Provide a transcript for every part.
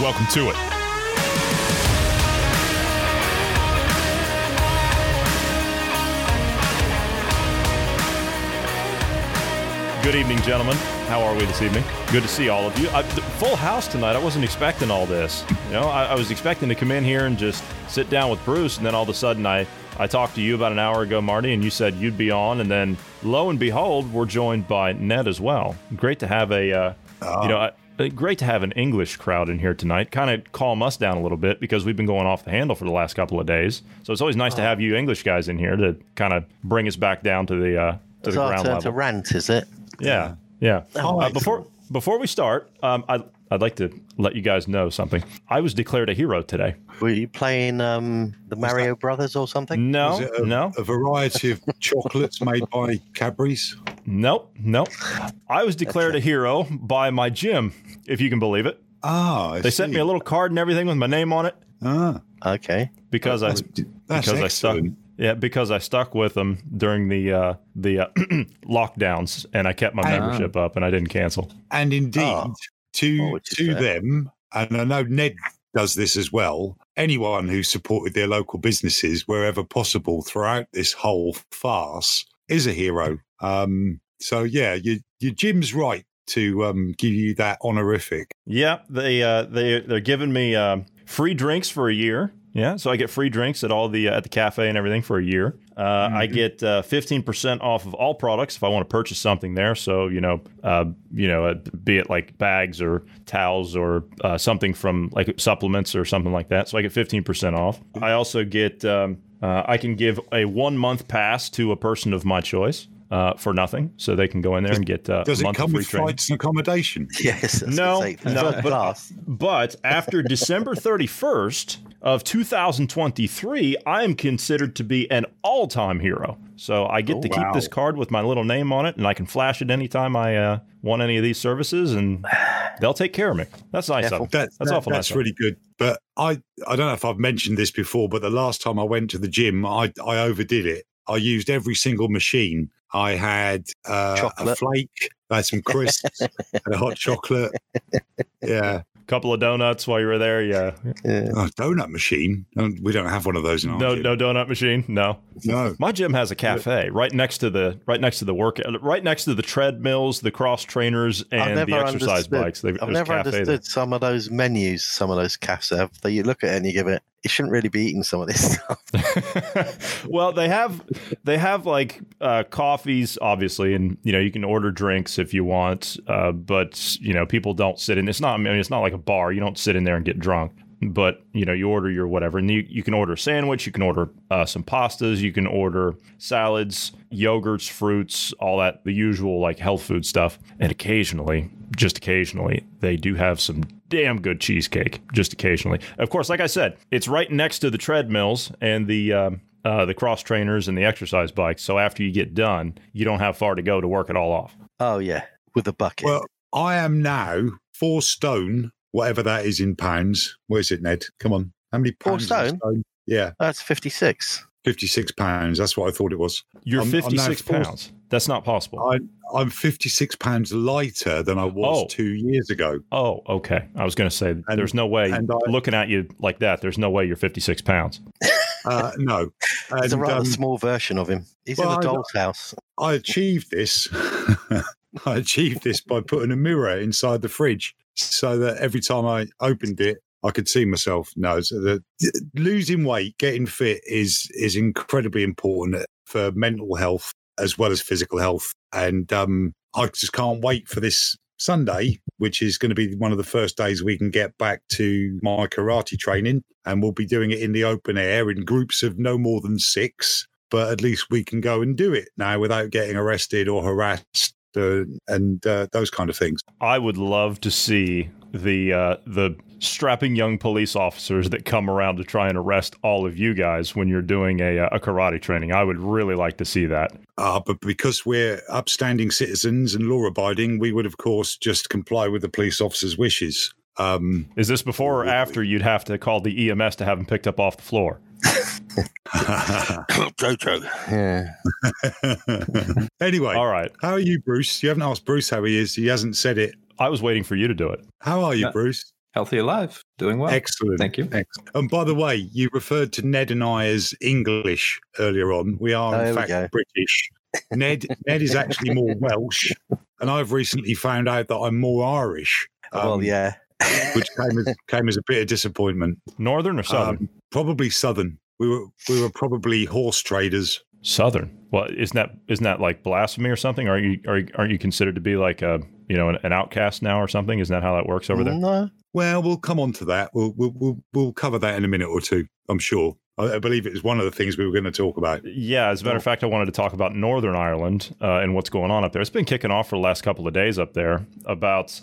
Welcome to it. Good evening, gentlemen. How are we this evening? Good to see all of you. I, full house tonight. I wasn't expecting all this. You know, I, I was expecting to come in here and just sit down with Bruce, and then all of a sudden, I I talked to you about an hour ago, Marty, and you said you'd be on, and then lo and behold, we're joined by Ned as well. Great to have a, uh, you know, a, great to have an English crowd in here tonight. Kind of calm us down a little bit because we've been going off the handle for the last couple of days. So it's always nice to have you English guys in here to kind of bring us back down to the uh, to It's the our ground turn level. to rant, is it? Yeah, yeah. Oh, Uh, before before we start, um, I, I'd like to let you guys know something. I was declared a hero today. Were you playing um, the Mario Brothers or something? No, Was it a, no, a variety of chocolates made by Cadbury's? Nope, nope. I was declared a hero by my gym, if you can believe it. Ah, I They sent see. me a little card and everything with my name on it Ah, Okay. because I that's, that's because I stuck. Yeah, because I stuck with them during the uh, the uh, lockdowns, and I kept my Ah. membership up, and I didn't cancel. And indeed, Oh. To to say? them, and I know Ned does this as well. Anyone who supported their local businesses wherever possible throughout this whole farce is a hero. Um, so yeah, your your gym's right to um, give you that honorific. Yeah, they uh, they they're giving me um, free drinks for a year. Yeah, so I get free drinks at all the uh, at the cafe and everything for a year. Uh, I get fifteen percent off of all products if I want to purchase something there. So you know, uh, you know, uh, be it like bags or towels or uh, something from like supplements or something like that. So I get fifteen percent off. I also get um, uh, I can give a one month pass to a person of my choice. Uh, for nothing, so they can go in there and get uh, Does a it month come of free with training. flights and accommodation? Yes. No, no, but- But after December 31st of 2023, I am considered to be an all-time hero. So I get Oh, to keep this card with my little name on it, and I can flash it anytime I uh, want any of these services, and they'll take care of me. That's nice of them. That, That's that- awful That's nice. really good. But I, I don't know if I've mentioned this before, but the last time I went to the gym, I, I overdid it. I used every single machine. I had uh, a Chocolate. flake, I had some crisps, had a hot chocolate. Yeah, A couple of donuts while you were there. Yeah. Yeah. oh, donut machine. We don't have one of those in our No, gym. no donut machine. No. no. My gym has a cafe right next to the right next to the work right next to the treadmills, the cross trainers, and the exercise bikes. They- I've never cafe there. understood some of those menus, some of those cafes have. That you look at it and you give it. You shouldn't really be eating some of this stuff. well, they have they have like uh, coffees, obviously, and you know you can order drinks if you want, uh, but you know people don't sit in. It's not. I mean, it's not like a bar. You don't sit in there and get drunk. But you know you order your whatever, and you, you can order a sandwich. You can order uh, some pastas. You can order salads, yogurts, fruits, all that the usual like health food stuff. And occasionally, just occasionally, they do have some damn good cheesecake. Just occasionally, of course. Like I said, it's right next to the treadmills and the. Um, uh, the cross trainers and the exercise bikes. So after you get done, you don't have far to go to work it all off. oh yeah, with a bucket. Well, I am now four stone, whatever that is in pounds. Where is it, Ned? Come on. How many Four pounds? is a stone? Yeah, That's fifty-six. 56 pounds. That's what I thought it was. You're I'm- I'm now 56 forced- pounds. That's not possible. I, I'm 56 pounds lighter than I was Oh. two years ago. oh, okay. I was going to say And- there's no way and I- looking at you like that. There's no way you're 56 pounds. Uh, no. It's a rather um, small version of him. He's well, in a doll's house. I achieved this. I achieved this by putting a mirror inside the fridge so that every time I opened it, I could see myself. No, so the, losing weight, getting fit is is incredibly important for mental health as well as physical health. And um, I just can't wait for this Sunday, which is going to be one of the first days we can get back to my karate training. And we'll be doing it in the open air in groups of no more than six. But at least we can go and do it now without getting arrested or harassed uh, and uh, those kind of things. I would love to see the uh, the strapping young police officers that come around to try and arrest all of you guys when you're doing a, a karate training. I would really like to see that. Uh, but because we're upstanding citizens and law abiding, we would, of course, just comply with the police officer's wishes. Um, Is this before or after you'd have to call the EMS to have them picked up off the floor? Jojo. Yeah. anyway, All right. how are you, Bruce? You haven't asked Bruce how he is. He hasn't said it. I was waiting for you to do it. How are you, Yeah. Bruce? Healthy alive, doing well. Excellent. Thank you. Excellent. And by the way, you referred to Ned and I as English earlier on. We are, Oh, in fact, go. British. Ned Ned is actually more Welsh, and I've recently found out that I'm more Irish. well, um, yeah. which came as, came as a bit of disappointment. Northern or southern? Um, probably southern. We were we were probably horse traders. Southern. Well, isn't that isn't that like blasphemy or something? Are you are you- aren't you considered to be like a you know an, an outcast now or something? Isn't that how that works over there? No. Well, we'll come on to that. We'll we'll we'll, we'll cover that in a minute or two. I'm sure. I, believe it is one of the things we were going to talk about. Yeah, as a matter of fact, I wanted to talk about Northern Ireland uh, and what's going on up there. It's been kicking off for the last couple of days up there. About,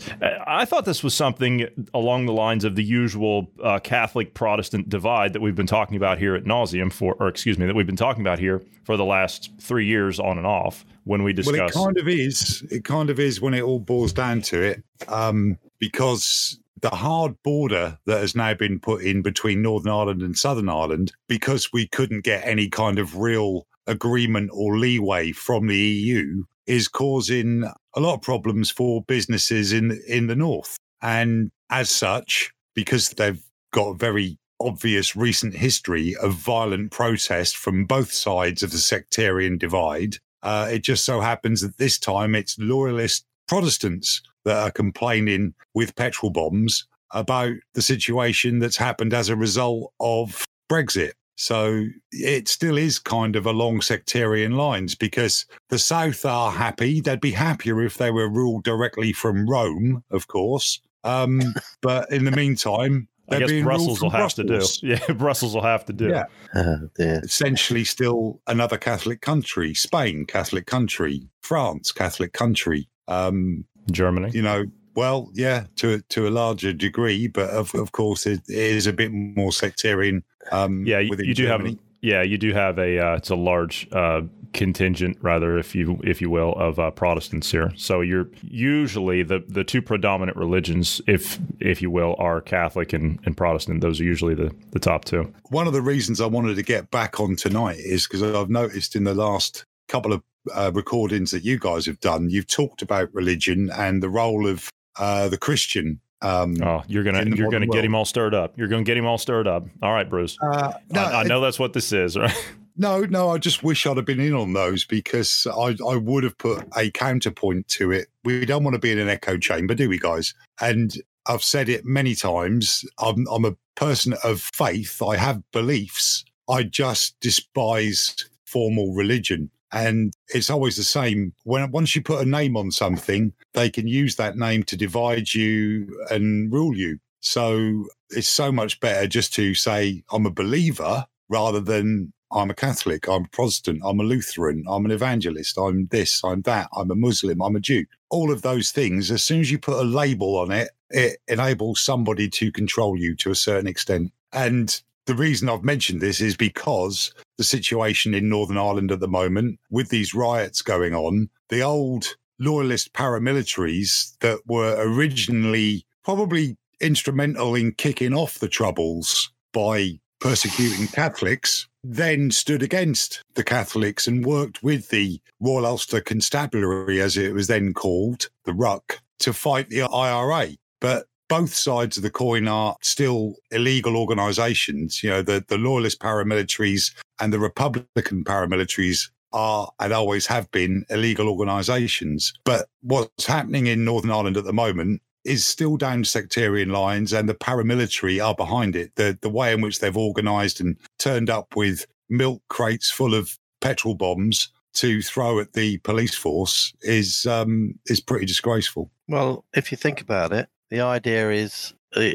I thought this was something along the lines of the usual uh, Catholic Protestant divide that we've been talking about here at nauseum for, or excuse me, that we've been talking about here for the last three years on and off when we discuss. Well, it kind of is. It kind of is when it all boils down to it, um, because the hard border that has now been put in between Northern Ireland and Southern Ireland, because we couldn't get any kind of real agreement or leeway from the EU, is causing a lot of problems for businesses in in the north. And as such, because they've got a very obvious recent history of violent protest from both sides of the sectarian divide, uh, it just so happens that this time it's loyalist Protestants that are complaining with petrol bombs about the situation that's happened as a result of Brexit. So it still is kind of along sectarian lines because the South are happy. They'd be happier if they were ruled directly from Rome, of course. Um, but in the meantime, I they're guess being ruled Brussels will from have to do. Brussels Yeah, Brussels will have to do. Yeah. Oh, dear. essentially still another Catholic country. Spain, Catholic country. France, Catholic country. Um, Germany. you know, well, yeah, to to a larger degree, but of of course it, it is a bit more sectarian. Um, Yeah, you, you do have. Germany. Yeah, you do have a. Uh, it's a large uh, contingent, rather, if you if you will, of uh, Protestants here. So you're usually the the two predominant religions, if if you will, are Catholic and, and Protestant. Those are usually the the top two. One of the reasons I wanted to get back on tonight is because I've noticed in the last couple of uh, recordings that you guys have done, you've talked about religion and the role of uh, the Christian. Um, Oh, you're gonna you're gonna modern get him all stirred up. You're gonna get him all stirred up. All right, Bruce. uh, no, I, I know that's what this is, right? No, no, I just wish I'd have been in on those because I, I would have put a counterpoint to it. We don't want to be in an echo chamber, do we, guys? And I've said it many times. I'm, I'm a person of faith. I have beliefs. I just despise formal religion. And it's always the same. When once you put a name on something, they can use that name to divide you and rule you. So it's so much better just to say I'm a believer rather than I'm a Catholic, I'm a Protestant, I'm a Lutheran, I'm an evangelist, I'm this, I'm that, I'm a Muslim, I'm a Jew. All of those things, as soon as you put a label on it, it enables somebody to control you to a certain extent. And the reason I've mentioned this is because the situation in Northern Ireland at the moment, with these riots going on, the old loyalist paramilitaries that were originally probably instrumental in kicking off the troubles by persecuting Catholics, then stood against the Catholics and worked with the Royal Ulster Constabulary, as it was then called, the RUC, to fight the IRA. But both sides of the coin are still illegal organizations. You know, the, the loyalist paramilitaries and the Republican paramilitaries are and always have been illegal organizations. But what's happening in Northern Ireland at the moment is still down sectarian lines and the paramilitary are behind it. The the way in which they've organized and turned up with milk crates full of petrol bombs to throw at the police force is um, is pretty disgraceful. Well, if you think about it, the idea is uh,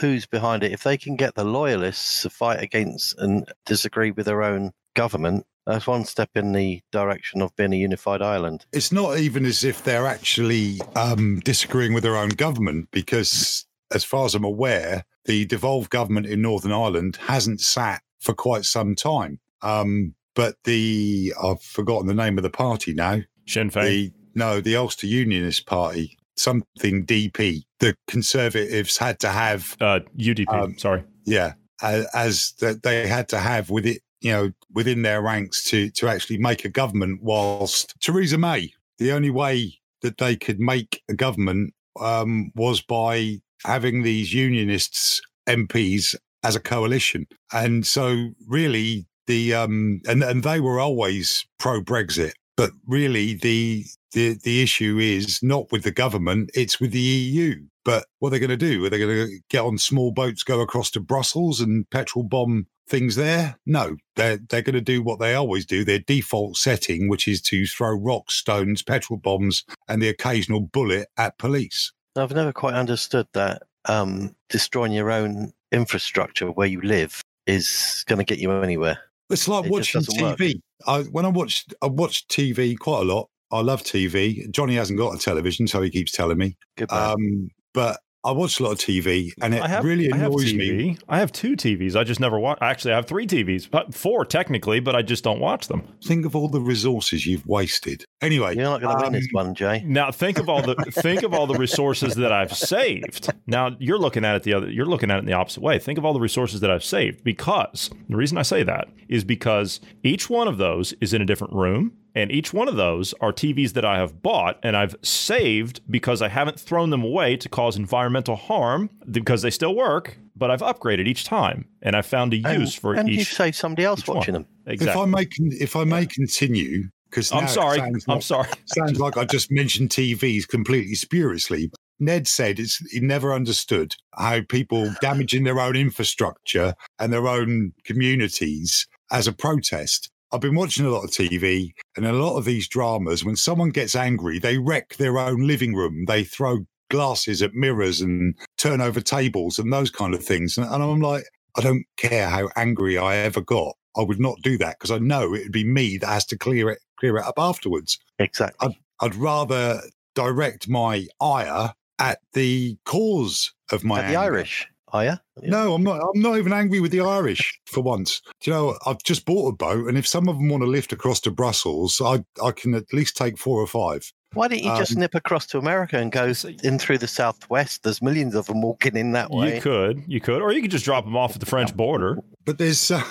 who's behind it. If they can get the loyalists to fight against and disagree with their own government, that's one step in the direction of being a unified Ireland. It's not even as if they're actually um, disagreeing with their own government because as far as I'm aware, the devolved government in Northern Ireland hasn't sat for quite some time. Um, but the I've forgotten the name of the party now. Sinn Féin. The no, the Ulster Unionist Party, something DP. The Conservatives had to have, uh, UDP. Um, sorry. yeah, as, as that they had to have with it, you know, within their ranks to to actually make a government. Whilst Theresa May, the only way that they could make a government um, was by having these unionists MPs as a coalition, and so really the um, and and they were always pro Brexit, but really the the the issue is not with the government; it's with the EU. But what are they going to do? Are they going to get on small boats, go across to Brussels, and petrol bomb things there? No, they're they're going to do what they always do. Their default setting, which is to throw rocks, stones, petrol bombs, and the occasional bullet at police. I've never quite understood that um, destroying your own infrastructure where you live is going to get you anywhere. It's like It watching. TV. I, when I watch, I watch TV quite a lot. I love TV. Johnny hasn't got a television, so he keeps telling me. Um, but I watch a lot of TV, and it have, really annoys TV. me. I have two TVs. I just never watch. Actually, I have three TVs, but four technically, but I just don't watch them. Think of all the resources you've wasted. Anyway, You're not going to win this um, one, Jay. Now think of all the think of all the resources that I've saved. Now you're looking at it the other you're looking at it in the opposite way. Think of all the resources that I've saved because the reason I say that is because each one of those is in a different room and each one of those are TVs that I have bought and I've saved because I haven't thrown them away to cause environmental harm because they still work, but I've upgraded each time and I've found a And, use for and you each. save somebody else each one. watching them. Exactly. if I may, if I may continue, because I'm sorry. Sounds I'm like, sorry. sounds like I just mentioned TVs completely spuriously. Ned said it's, he never understood how people damaging their own infrastructure and their own communities as a protest. I've been watching a lot of TV and a lot of these dramas. When someone gets angry, they wreck their own living room. They throw glasses at mirrors and turn over tables and those kind of things. And, and I'm like, I don't care how angry I ever got. I would not do that because I know it'd be me that has to clear it clear it up afterwards. Exactly. I'd rather direct my ire at the cause of my At the anger. Irish, are you? No, I'm not. I'm not even angry with the Irish for once. Do you know? I've just bought a boat, and if some of them want to lift across to Brussels, I I can at least take four or five. Why don't you just Um, nip across to America and go in through the southwest? There's millions of them walking in that way. You could, you could, or you could just drop them off at the French border. But there's uh,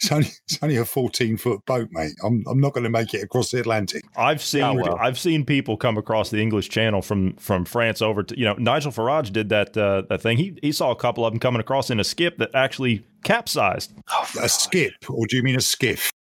it's only it's only a 14 foot boat, mate. I'm I'm not going to make it across the Atlantic. I've seen Oh, well. I've seen people come across the English Channel from from France over to you know Nigel Farage did that uh, that thing. He he saw a couple of them coming across in a skip that actually capsized. Oh, A skip, or do you mean a skiff?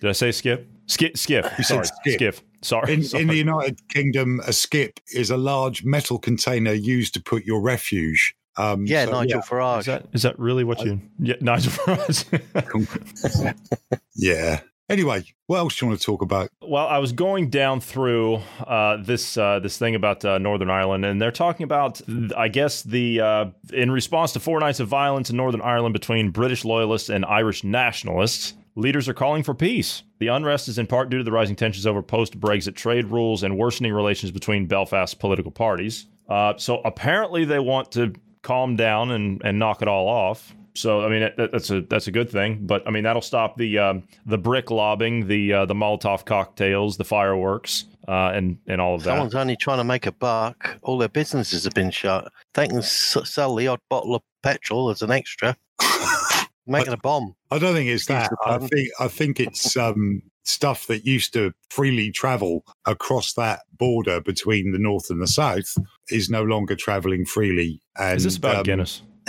Did I say skip? Skip skiff. You said Sorry, skip. Sorry. In, sorry. in the United Kingdom, a skip is a large metal container used to put your refuge. Um, yeah, so, Nigel is Farage. that is that really what you? Yeah, Nigel Farage. Yeah. Anyway, what else do you want to talk about? Well, I was going down through uh, this uh, this thing about uh, Northern Ireland, and they're talking about, I guess, the uh, in response to four nights of violence in Northern Ireland between British loyalists and Irish nationalists. Leaders are calling for peace. The unrest is in part due to the rising tensions over post Brexit trade rules and worsening relations between Belfast's political parties. Uh, so apparently, they want to calm down and, and knock it all off. So I mean that, that's a that's a good thing, but I mean that'll stop the um, the brick lobbing, the uh, the Molotov cocktails, the fireworks, uh, and and all of that. Someone's only trying to make a buck. All their businesses have been shut. They can s- sell the odd bottle of petrol as an extra. Making a bomb. I don't think it's that. I think I think it's um, stuff that used to freely travel across that border between the north and the south is no longer traveling freely. And, Is this about um, Guinness?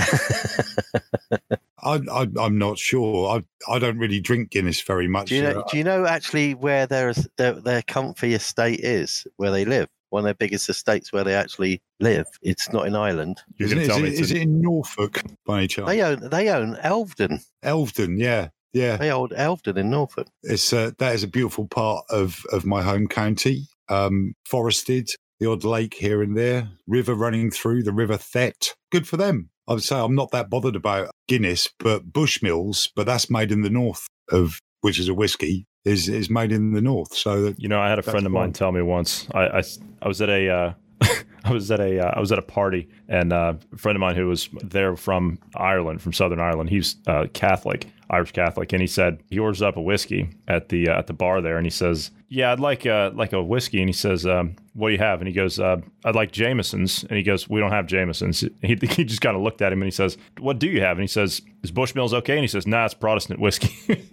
I, I, I'm not sure. I I don't really drink Guinness very much. Do you know? Do you know actually where their their, their comfy estate is? Where they live? One of their biggest estates where they actually live. It's not in Ireland. Isn't going it, to is, tell it, me it's in- it in Norfolk by any chance? They own they own Elveden. Elveden, yeah, yeah. They own Elveden in Norfolk. It's uh, that is a beautiful part of of my home county. Um, forested, the odd lake here and there, river running through the River Thet. Good for them. I would say I'm not that bothered about Guinness, but Bushmills, but that's made in the north of which is a whiskey is is made in the north. So that You know, I had a friend of mine tell me once. I, I, I was at a uh, I was at a uh, I was at a party, and uh, a friend of mine who was there from Ireland, from Southern Ireland, he's uh, Catholic, Irish Catholic, and he said he orders up a whiskey at the uh, at the bar there, and he says, "Yeah, I'd like uh, like a whiskey," and he says, um, "What do you have?" And he goes, uh, "I'd like Jameson's," and he goes, "We don't have Jameson's." He, he just kind of looked at him and he says, "What do you have?" And he says, "Is Bushmills okay?" And he says, "Nah, it's Protestant whiskey."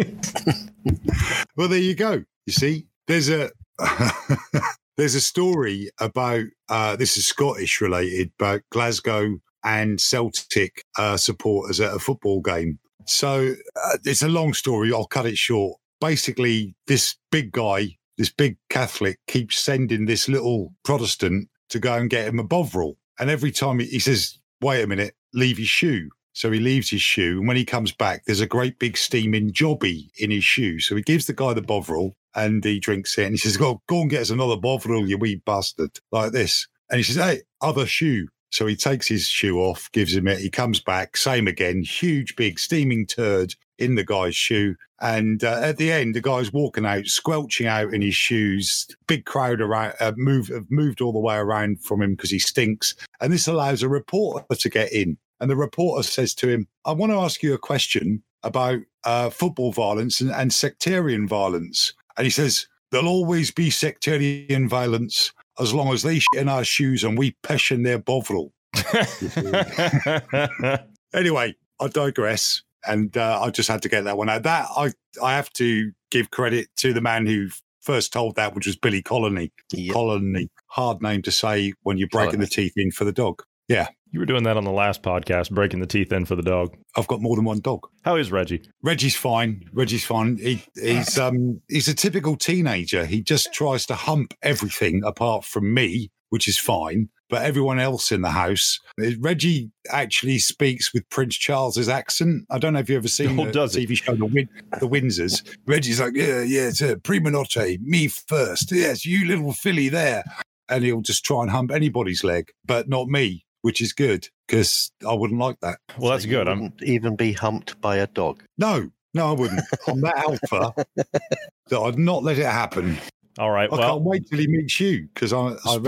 well, there you go. You see, there's a there's a story about uh, this is Scottish related, but Glasgow and Celtic uh, supporters at a football game. So uh, it's a long story. I'll cut it short. Basically, this big guy, this big Catholic, keeps sending this little Protestant to go and get him a Bovril. And every time he, he says, "Wait a minute, leave your shoe." So he leaves his shoe, and when he comes back, there's a great big steaming jobby in his shoe. So he gives the guy the Bovril, and he drinks it, and he says, "Go, go and get us another Bovril, you wee bastard!" Like this, and he says, "Hey, other shoe." So he takes his shoe off, gives him it. He comes back, same again, huge, big, steaming turd in the guy's shoe. And uh, at the end, the guy's walking out, squelching out in his shoes. Big crowd around, uh, move, have moved all the way around from him because he stinks. And this allows a reporter to get in. And the reporter says to him, I want to ask you a question about uh, football violence and, and sectarian violence. And he says, There'll always be sectarian violence as long as they shit in our shoes and we pish in their bovril. anyway, I digress. And uh, I just had to get that one out. That I I have to give credit to the man who first told that, which was Billy Colony. Yep. Connolly, hard name to say when you're breaking Connolly. the teeth in for the dog. Yeah. You were doing that on the last podcast, breaking the teeth in for the dog. I've got more than one dog. How is Reggie? Reggie's fine. Reggie's fine. He, he's um he's a typical teenager. He just tries to hump everything apart from me, which is fine. But everyone else in the house, Reggie actually speaks with Prince Charles's accent. I don't know if you've ever seen oh, the does TV show The, Win- the Windsors. Reggie's like, yeah, yeah, it's a prima notte, me first. Yes, you little filly there and he'll just try and hump anybody's leg, but not me which is good because I wouldn't like that. Well, that's so good. I'm even be humped by a dog. No, no, I wouldn't. I'm that alpha that I'd not let it happen. All right. I well, can't wait till he meets you because I. I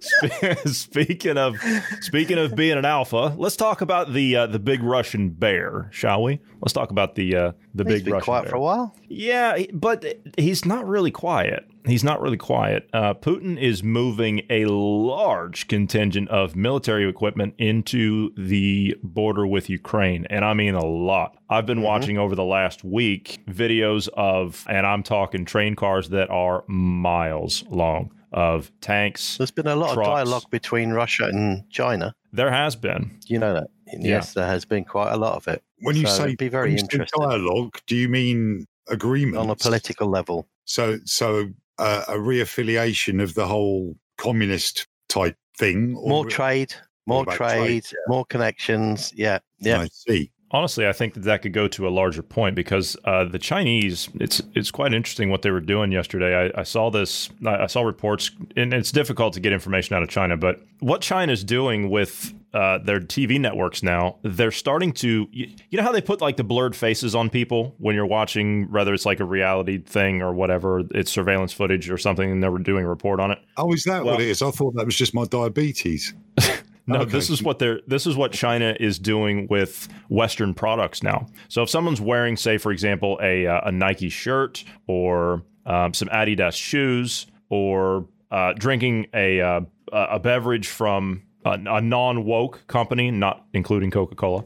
spe- speaking of speaking of being an alpha, let's talk about the uh, the big Russian bear, shall we? Let's talk about the uh, the he's big been Russian quiet bear. for a while. Yeah, but he's not really quiet. He's not really quiet. Uh, Putin is moving a large contingent of military equipment into the border with Ukraine, and I mean a lot. I've been mm-hmm. watching over the last week videos of, and I'm talking train cars that are miles long of tanks. There's been a lot trucks. of dialogue between Russia and China. There has been. You know that? Yes, there has been quite a lot of it. When you so say be very interesting dialogue, do you mean agreement on a political level? So, so uh, a reaffiliation of the whole communist type thing. more trade, more trade, trade yeah. more connections. Yeah, yeah. I see. Honestly, I think that that could go to a larger point because uh, the Chinese, it's it's quite interesting what they were doing yesterday. I, I saw this, I saw reports, and it's difficult to get information out of China, but what China's doing with uh, their TV networks now, they're starting to. You, you, know how they put like the blurred faces on people when you're watching, whether it's like a reality thing or whatever, it's surveillance footage or something, and they were doing a report on it. Oh, is that well, what it is? I thought that was just my diabetes. no, okay. this is what they're. This is what China is doing with Western products now. So if someone's wearing, say, for example, a uh, a Nike shirt or um, some Adidas shoes or uh, drinking a uh, a beverage from a, a non woke company, not including Coca Cola,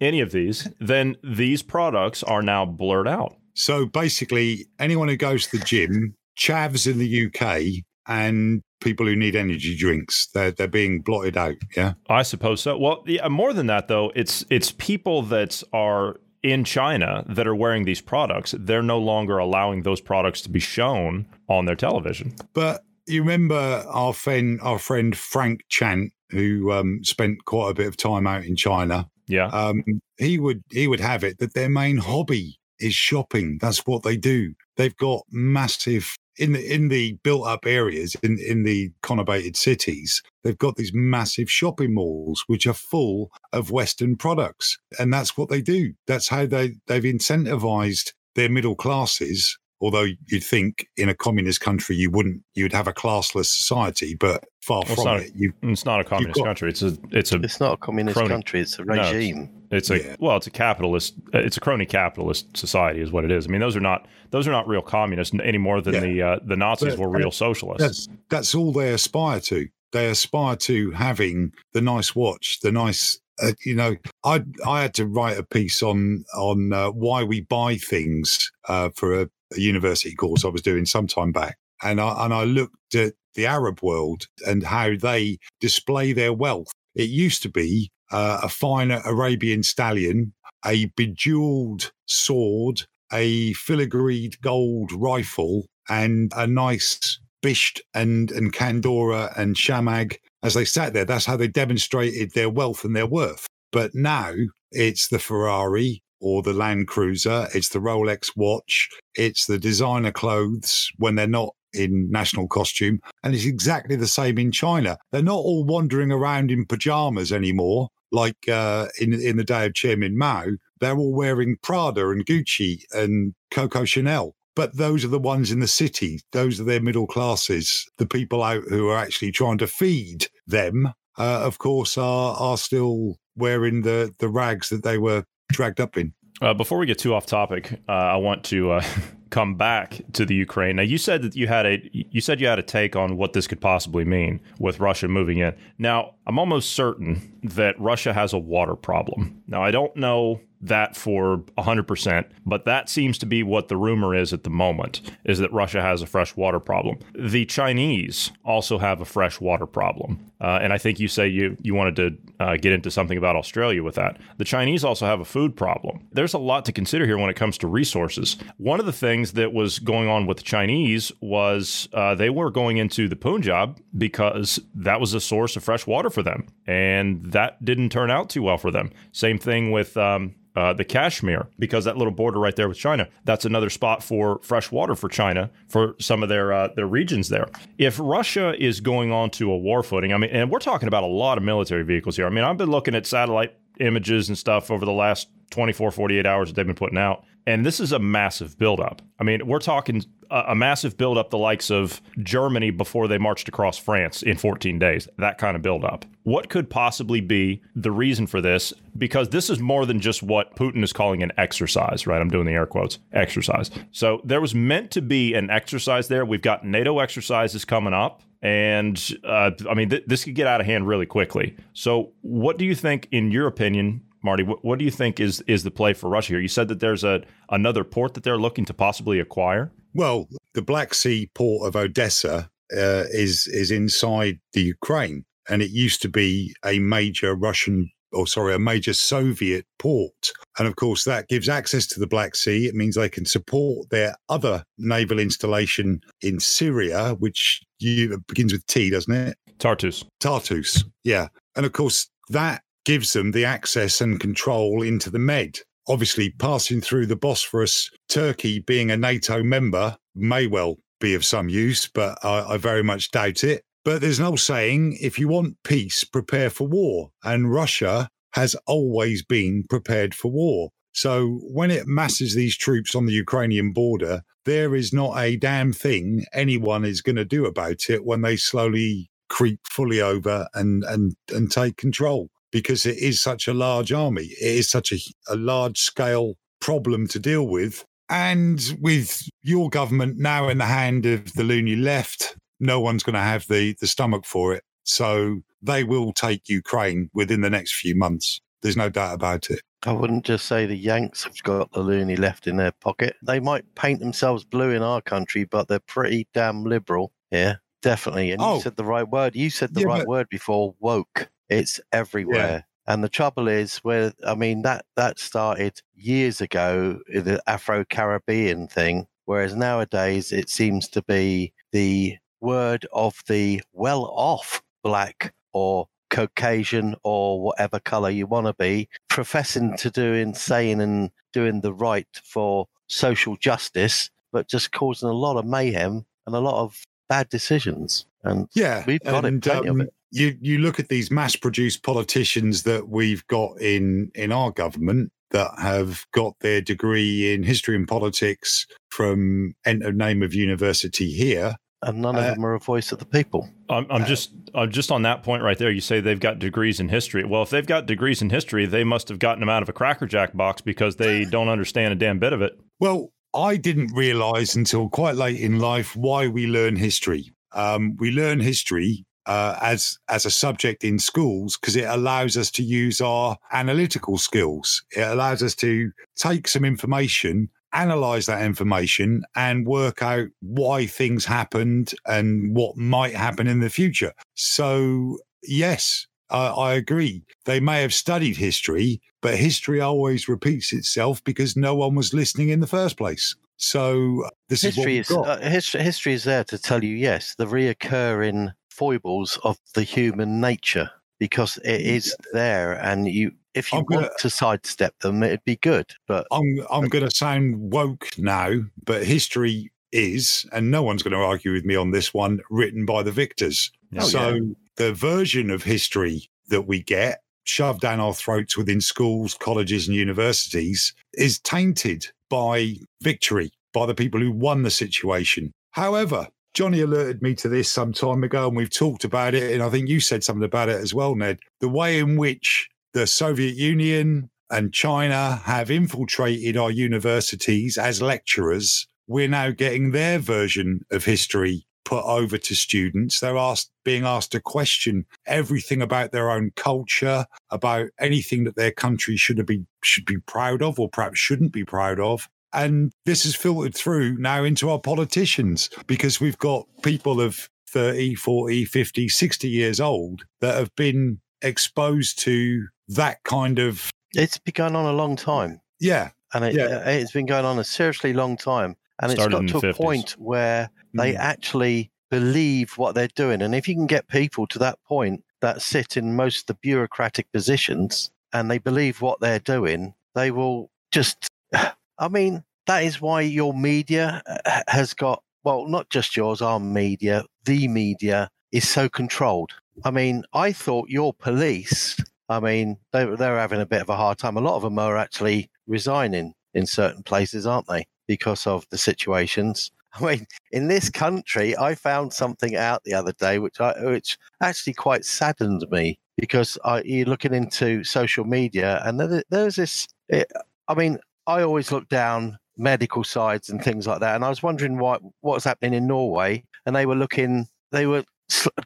any of these, then these products are now blurred out. So basically, anyone who goes to the gym, chavs in the UK, and people who need energy drinks, they're they're being blotted out. Yeah, I suppose so. Well, yeah, more than that though, it's it's people that are in China that are wearing these products. They're no longer allowing those products to be shown on their television. But you remember our friend our friend Frank Chant who um, spent quite a bit of time out in China. Yeah. Um, he would he would have it that their main hobby is shopping. That's what they do. They've got massive in the in the built up areas in in the conurbated cities. They've got these massive shopping malls which are full of Western products, and that's what they do. That's how they they've incentivized their middle classes Although you'd think in a communist country you wouldn't, you'd have a classless society, but far Well, it's from not- it. You, It's not a communist got- country. It's a it's a It's not a communist Crony. country; it's a No, it's- regime. it's a Yeah. well, it's a capitalist. uh, It's a crony capitalist society, is what it is. I mean, those are not those are not real communists any more than Yeah. the uh, the Nazis But- were real socialists. that's that's all they aspire to. They aspire to having the nice watch, the nice. Uh, you know, I I had to write a piece on on uh, why we buy things uh, for a, a university course I was doing some time back, and I and I looked at the Arab world and how they display their wealth. It used to be uh, a fine Arabian stallion, a bejeweled sword, a filigreed gold rifle, and a nice bisht and and Kandora and Shamag as they sat there. That's how they demonstrated their wealth and their worth. But now it's the Ferrari or the Land Cruiser, it's the Rolex watch, it's the designer clothes when they're not in national costume. And it's exactly the same in China. They're not all wandering around in pajamas anymore, like uh, in in the day of Chairman Mao. They're all wearing Prada and Gucci and Coco Chanel. But those are the ones in the city. Those are their middle classes. The people out who are actually trying to feed them, uh, of course, are are still wearing the the rags that they were dragged up in. Uh, before we get too off topic, uh, I want to uh, come back to the Ukraine. Now, you said that you had a you said you had a take on what this could possibly mean with Russia moving in. Now, I'm almost certain that Russia has a water problem. Now, I don't know that for 100%, but that seems to be what the rumor is at the moment is that Russia has a fresh water problem. The Chinese also have a fresh water problem. Uh, and I think you say you you wanted to uh, get into something about Australia with that. The Chinese also have a food problem. There's a lot to consider here when it comes to resources. One of the things that was going on with the Chinese was uh, they were going into the Punjab because that was a source of fresh water for them, and that didn't turn out too well for them. Same thing with. Um, uh, the Kashmir, because that little border right there with China, that's another spot for fresh water for China for some of their uh, their regions there. If Russia is going on to a war footing, I mean, and we're talking about a lot of military vehicles here. I mean, I've been looking at satellite images and stuff over the last 24, 48 hours that they've been putting out. And this is a massive buildup. I mean, we're talking a, a massive buildup, the likes of Germany before they marched across France in 14 days, that kind of buildup. What could possibly be the reason for this? Because this is more than just what Putin is calling an exercise, right? I'm doing the air quotes exercise. So there was meant to be an exercise there. We've got NATO exercises coming up. And uh, I mean, th- this could get out of hand really quickly. So, what do you think, in your opinion, Marty? What, what do you think is is the play for Russia here? You said that there's a another port that they're looking to possibly acquire. Well, the Black Sea port of Odessa uh, is is inside the Ukraine, and it used to be a major Russian, or sorry, a major Soviet port. And of course, that gives access to the Black Sea. It means they can support their other naval installation in Syria, which you, it begins with T, doesn't it? Tartus. Tartus. Yeah. And of course, that gives them the access and control into the Med. Obviously, passing through the Bosphorus, Turkey being a NATO member may well be of some use, but I, I very much doubt it. But there's an old saying if you want peace, prepare for war. And Russia has always been prepared for war. So when it masses these troops on the Ukrainian border, there is not a damn thing anyone is going to do about it when they slowly creep fully over and and and take control because it is such a large army. It is such a, a large scale problem to deal with. And with your government now in the hand of the loony left, no one's going to have the, the stomach for it. So they will take Ukraine within the next few months. There's no doubt about it. I wouldn't just say the Yanks have got the loony left in their pocket. They might paint themselves blue in our country, but they're pretty damn liberal here. Definitely. And Oh. you said the right word. You said the Yeah, right but- word before woke. It's everywhere. And the trouble is where I mean that that started years ago, the Afro Caribbean thing, whereas nowadays it seems to be the word of the well off black or Caucasian or whatever color you want to be, professing to do insane and doing the right for social justice, but just causing a lot of mayhem and a lot of bad decisions. And Yeah, We've got it, and, of um, it. You you look at these mass-produced politicians that we've got in in our government. that have got their degree in history and politics from Name of University here. And none of uh, them are a voice of the people. I'm, I'm uh, just I'm just on that point right there. You say they've got degrees in history. Well, if they've got degrees in history, they must have gotten them out of a Cracker Jack box because they don't understand a damn bit of it. Well, I didn't realize until quite late in life why we learn history. Um, we learn history uh, as as a subject in schools because it allows us to use our analytical skills. It allows us to take some information, analyze that information, and work out why things happened and what might happen in the future. So yes. Uh, I agree. They may have studied history, but history always repeats itself because no one was listening in the first place. So this history is, uh, history, history is there to tell you yes, the reoccurring foibles of the human nature because it is there and you if you gonna, want to sidestep them it'd be good but i'm i'm going to sound woke now but history is and no one's going to argue with me on this one written by the victors oh, so yeah. the version of history that we get shoved down our throats within schools colleges and universities is tainted by victory by the people who won the situation however Johnny alerted me to this some time ago, and we've talked about it. And I think you said something about it as well, Ned. The way in which the Soviet Union and China have infiltrated our universities as lecturers, we're now getting their version of history put over to students. They're asked, being asked to question everything about their own culture, about anything that their country should be should be proud of, or perhaps shouldn't be proud of. And this is filtered through now into our politicians because we've got people of 30, 40, 50, 60 years old that have been exposed to that kind of. It's been going on a long time. Yeah. And it, yeah. it's been going on a seriously long time. And Started it's got to a 50s. point where they mm. actually believe what they're doing. And if you can get people to that point that sit in most of the bureaucratic positions and they believe what they're doing, they will just I mean, that is why your media uh, has got, well, not just yours, our media, the media is so controlled. I mean, I thought your police, I mean, they, they're having a bit of a hard time. A lot of them are actually resigning in certain places, aren't they? Because of the situations. I mean, in this country, I found something out the other day, which I, which actually quite saddened me because I, you're looking into social media, and there, there's this. It, I mean, I always look down medical sides and things like that, and I was wondering what what's happening in Norway, and they were looking, they were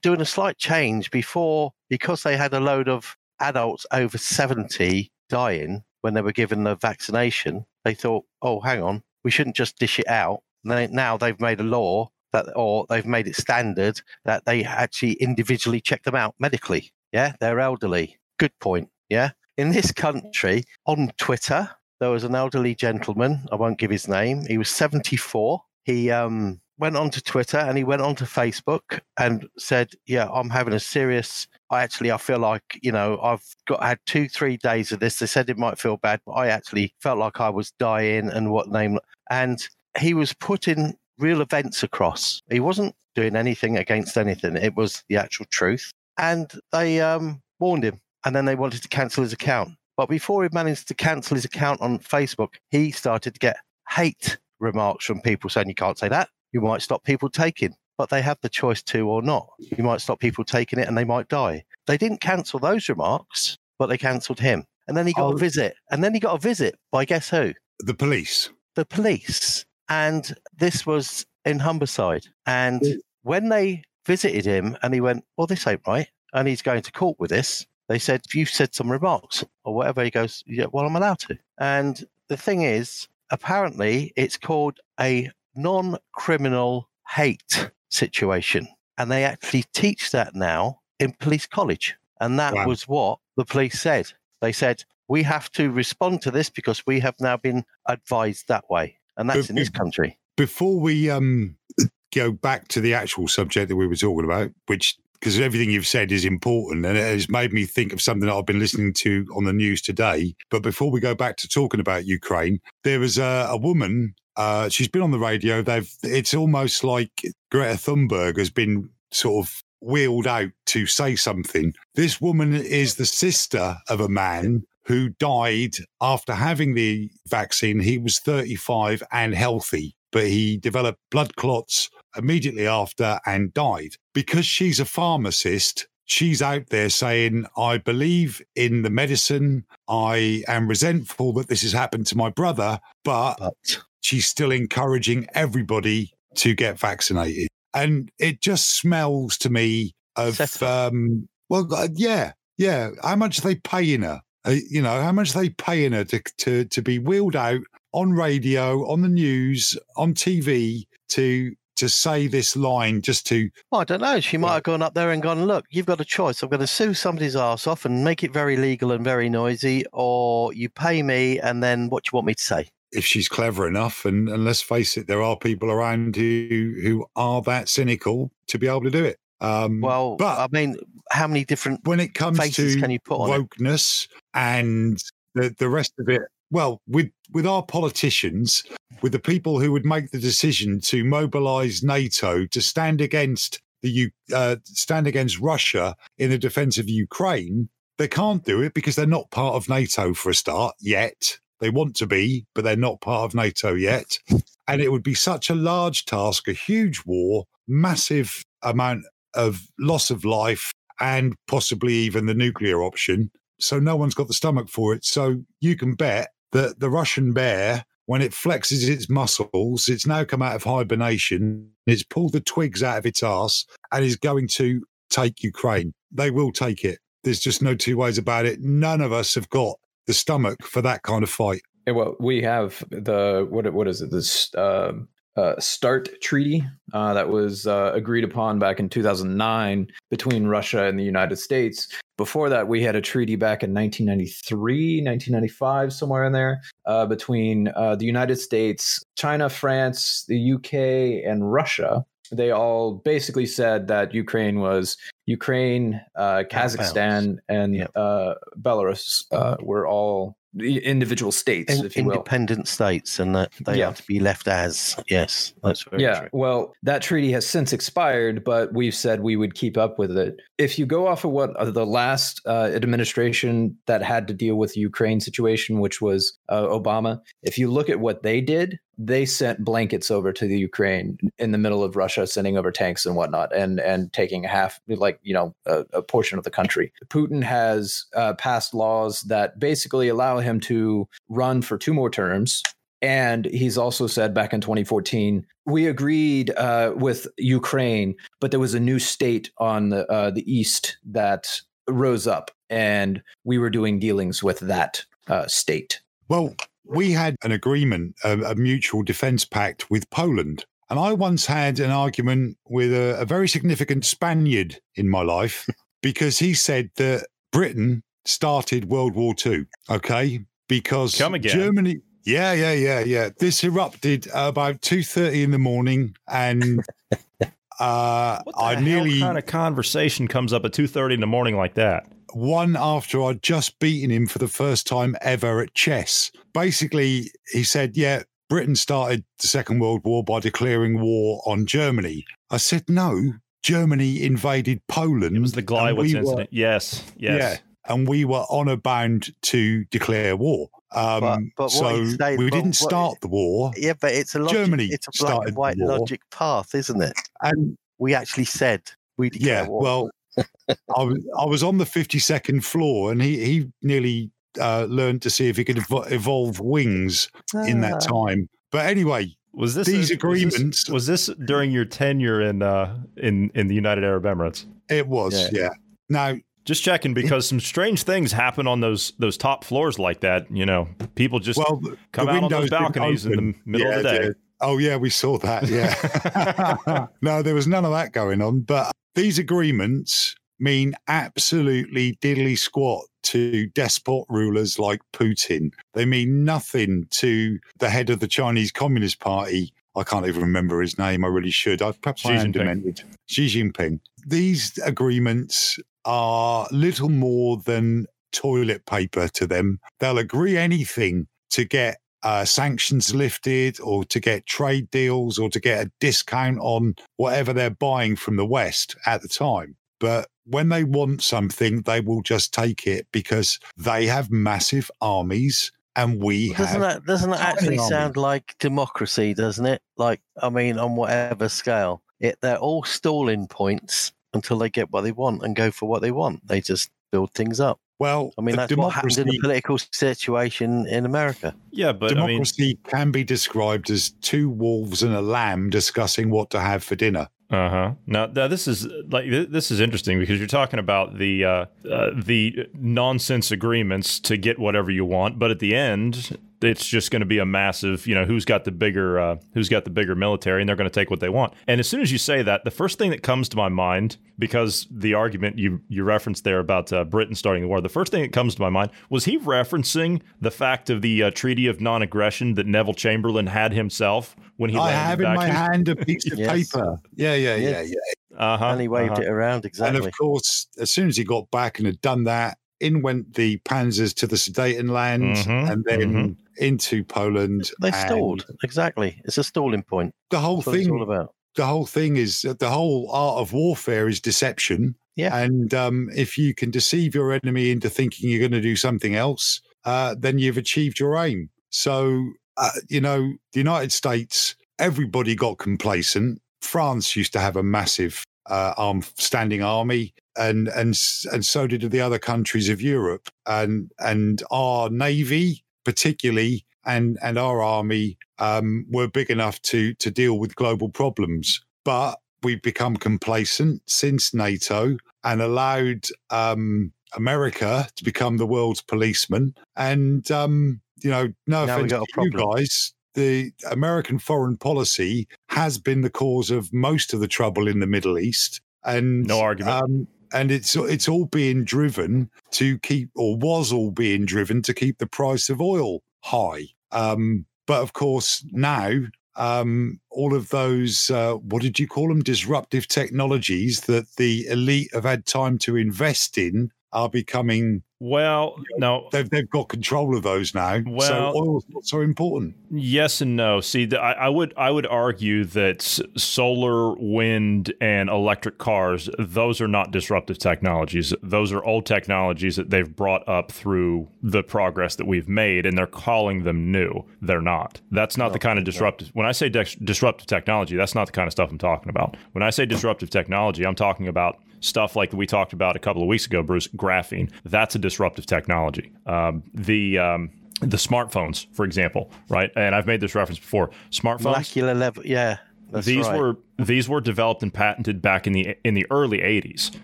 doing a slight change before because they had a load of adults over seventy dying when they were given the vaccination. They thought, oh, hang on, we shouldn't just dish it out. They, now they've made a law that, or they've made it standard that they actually individually check them out medically. Yeah, they're elderly. Good point. Yeah. In this country, on Twitter, there was an elderly gentleman. I won't give his name. He was 74. He um, went onto Twitter and he went onto Facebook and said, "Yeah, I'm having a serious. I actually, I feel like you know, I've got had two, three days of this. They said it might feel bad, but I actually felt like I was dying and what name. And he was putting real events across. He wasn't doing anything against anything. It was the actual truth. And they um, warned him, and then they wanted to cancel his account. But before he managed to cancel his account on Facebook, he started to get hate remarks from people saying, You can't say that. You might stop people taking. But they have the choice to or not. You might stop people taking it and they might die. They didn't cancel those remarks, but they cancelled him. And then he got oh. a visit. And then he got a visit by guess who? The police. The police. And this was in Humberside. And when they visited him and he went, Well, this ain't right. And he's going to court with this they said, if you said some remarks or whatever, he goes, yeah, well, I'm allowed to. And the thing is, apparently, it's called a non criminal hate situation. And they actually teach that now in police college. And that wow. was what the police said. They said, we have to respond to this because we have now been advised that way. And that's in this country. Before we um, go back to the actual subject that we were talking about, which because everything you've said is important and it has made me think of something that I've been listening to on the news today. But before we go back to talking about Ukraine, there was a, a woman. Uh, she's been on the radio. They've. It's almost like Greta Thunberg has been sort of wheeled out to say something. This woman is the sister of a man who died after having the vaccine. He was 35 and healthy, but he developed blood clots immediately after and died. Because she's a pharmacist, she's out there saying, I believe in the medicine. I am resentful that this has happened to my brother, but, but. She's still encouraging everybody to get vaccinated. And it just smells to me of, um, well, uh, yeah, yeah. How much are they paying her? Uh, you know, how much are they paying her to, to, to be wheeled out on radio, on the news, on TV to to say this line just to well, I don't know. She might have gone up there and gone, look, you've got a choice. I'm going to sue somebody's ass off and make it very legal and very noisy, or you pay me and then what do you want me to say? If she's clever enough, and, and let's face it, there are people around who who are that cynical to be able to do it. Um, well, but I mean, how many different when it comes to can you put on wokeness and the, the rest of it? well, with with our politicians, with the people who would make the decision to mobilize NATO to stand against the uh, stand against Russia in the defense of Ukraine, they can't do it because they're not part of NATO for a start yet. They want to be, but they're not part of NATO yet. And it would be such a large task, a huge war, massive amount of loss of life, and possibly even the nuclear option. So no one's got the stomach for it. So you can bet that the Russian bear, when it flexes its muscles, it's now come out of hibernation. It's pulled the twigs out of its ass and is going to take Ukraine. They will take it. There's just no two ways about it. None of us have got the stomach for that kind of fight. well, we have the what? What is it? This uh, uh, START treaty uh, that was uh, agreed upon back in 2009 between Russia and the United States. Before that, we had a treaty back in 1993, 1995, somewhere in there, uh, between uh, the United States, China, France, the UK, and Russia. They all basically said that Ukraine was Ukraine, uh, Kazakhstan, and yep. Belarus were all individual states, In, independent states, and that they yeah. are to be left as. Yes, that's very yeah. True. Well, that treaty has since expired, but we've said we would keep up with it. If you go off of what uh, the last uh, administration that had to deal with the Ukraine situation, which was uh, Obama, if you look at what they did, they sent blankets over to the Ukraine in the middle of Russia, sending over tanks and whatnot, and and taking half, like you know, a, a portion of the country. Putin has uh, passed laws that basically allow him to run for two more terms. And he's also said back in 2014, we agreed uh, with Ukraine, but there was a new state on the uh, the east that rose up, and we were doing dealings with that uh, state. Well, we had an agreement, a, a mutual defence pact with Poland. And I once had an argument with a, a very significant Spaniard in my life because he said that Britain started World War II. Okay. Because Come again. Germany. Yeah, yeah, yeah, yeah. This erupted about two thirty in the morning, and uh, I nearly kind of conversation comes up at two thirty in the morning like that one after I'd just beaten him for the first time ever at chess. Basically, he said, Yeah, Britain started the Second World War by declaring war on Germany. I said, No, Germany invaded Poland. It was the Gleiwitz we incident. Were, yes, yes. Yeah, and we were honor bound to declare war. Um, but, but so saying, we didn't start what, the war. Yeah, but it's a logic, Germany it's a black and white logic path, isn't it? And we actually said we declare yeah, war. Well, I was I was on the fifty second floor, and he he nearly uh, learned to see if he could ev- evolve wings ah. in that ah. time. But anyway, was this these a, agreements? Was this, was this, during your tenure in uh, in in the United Arab Emirates? It was, yeah. yeah. Now, just checking because some strange things happen on those those top floors like that. You know, people just well, come out on those balconies in the middle yeah, of the day. Oh yeah, we saw that. Yeah. no, there was none of that going on. But these agreements mean absolutely diddly squat to despot rulers like Putin. They mean nothing to the head of the Chinese Communist Party. I can't even remember his name. I really should. I, perhaps Xi I am demented. Xi Jinping. These agreements are little more than toilet paper to them. They'll agree anything to get uh, sanctions lifted or to get trade deals or to get a discount on whatever they're buying from the West at the time. But when they want something, they will just take it because they have massive armies and we Doesn't have. that doesn't that actually armies. sound like democracy, doesn't it? Like I mean, on whatever scale. It they're all stalling points until they get what they want and go for what they want. They just build things up. well, I mean, the that's what happened in the political situation in America. Yeah, but I mean, democracy can be described as two wolves and a lamb discussing what to have for dinner. Uh huh. Now, this is like th- this is interesting because you're talking about the uh, uh, the nonsense agreements to get whatever you want, but at the end, it's just going to be a massive, you know, who's got the bigger uh, who's got the bigger military, and they're going to take what they want. And as soon as you say that, the first thing that comes to my mind, because the argument you you referenced there about uh, Britain starting the war, the first thing that comes to my mind was he referencing the fact of the uh, Treaty of Non-Aggression that Neville Chamberlain had himself when he I have in my hand a piece of Yes. paper. Yeah, yeah, yeah, yeah. Uh-huh, and he waved uh-huh. it around exactly. And of course, as soon as he got back and had done that, in went the panzers to the Sudetenland Mhm, and then into Poland. they stalled exactly. It's a stalling point. The whole That's it's all thing, about. the whole thing is the whole art of warfare is deception. Yeah. And um, if you can deceive your enemy into thinking you're going to do something else, uh, then you've achieved your aim. So, uh, you know, the United States, everybody got complacent. France used to have a massive uh, arm standing army, and and and so did the other countries of Europe, and and our navy, particularly, and and our army um, were big enough to to deal with global problems. But we've become complacent since NATO and allowed um, America to become the world's policeman. And um, you know, no Now offense to you guys, the American foreign policy has been the cause of most of the trouble in the Middle East. And No argument. Um, and it's it's all being driven to keep, or was all being driven to keep the price of oil high. Um, but of course, now um, all of those, uh, what did you call them, disruptive technologies that the elite have had time to invest in are becoming. Well, no, They've they've got control of those now. so Well- oil's not so important. yes and no. See, the, I, I would I would argue that solar, wind, and electric cars those are not disruptive technologies. Those are old technologies that they've brought up through the progress that we've made, and they're calling them new. They're not. That's not the kind of disruptive. When I say dex disruptive technology, that's not the kind of stuff I'm talking about. When I say disruptive technology, I'm talking about stuff like we talked about a couple of weeks ago, Bruce. Graphene. That's a disruptive technology. Um, the um, the smartphones, for example, right? And I've made this reference before. Smartphones. Molecular level. Yeah. That's these right. were these were developed and patented back in the in the early 80s,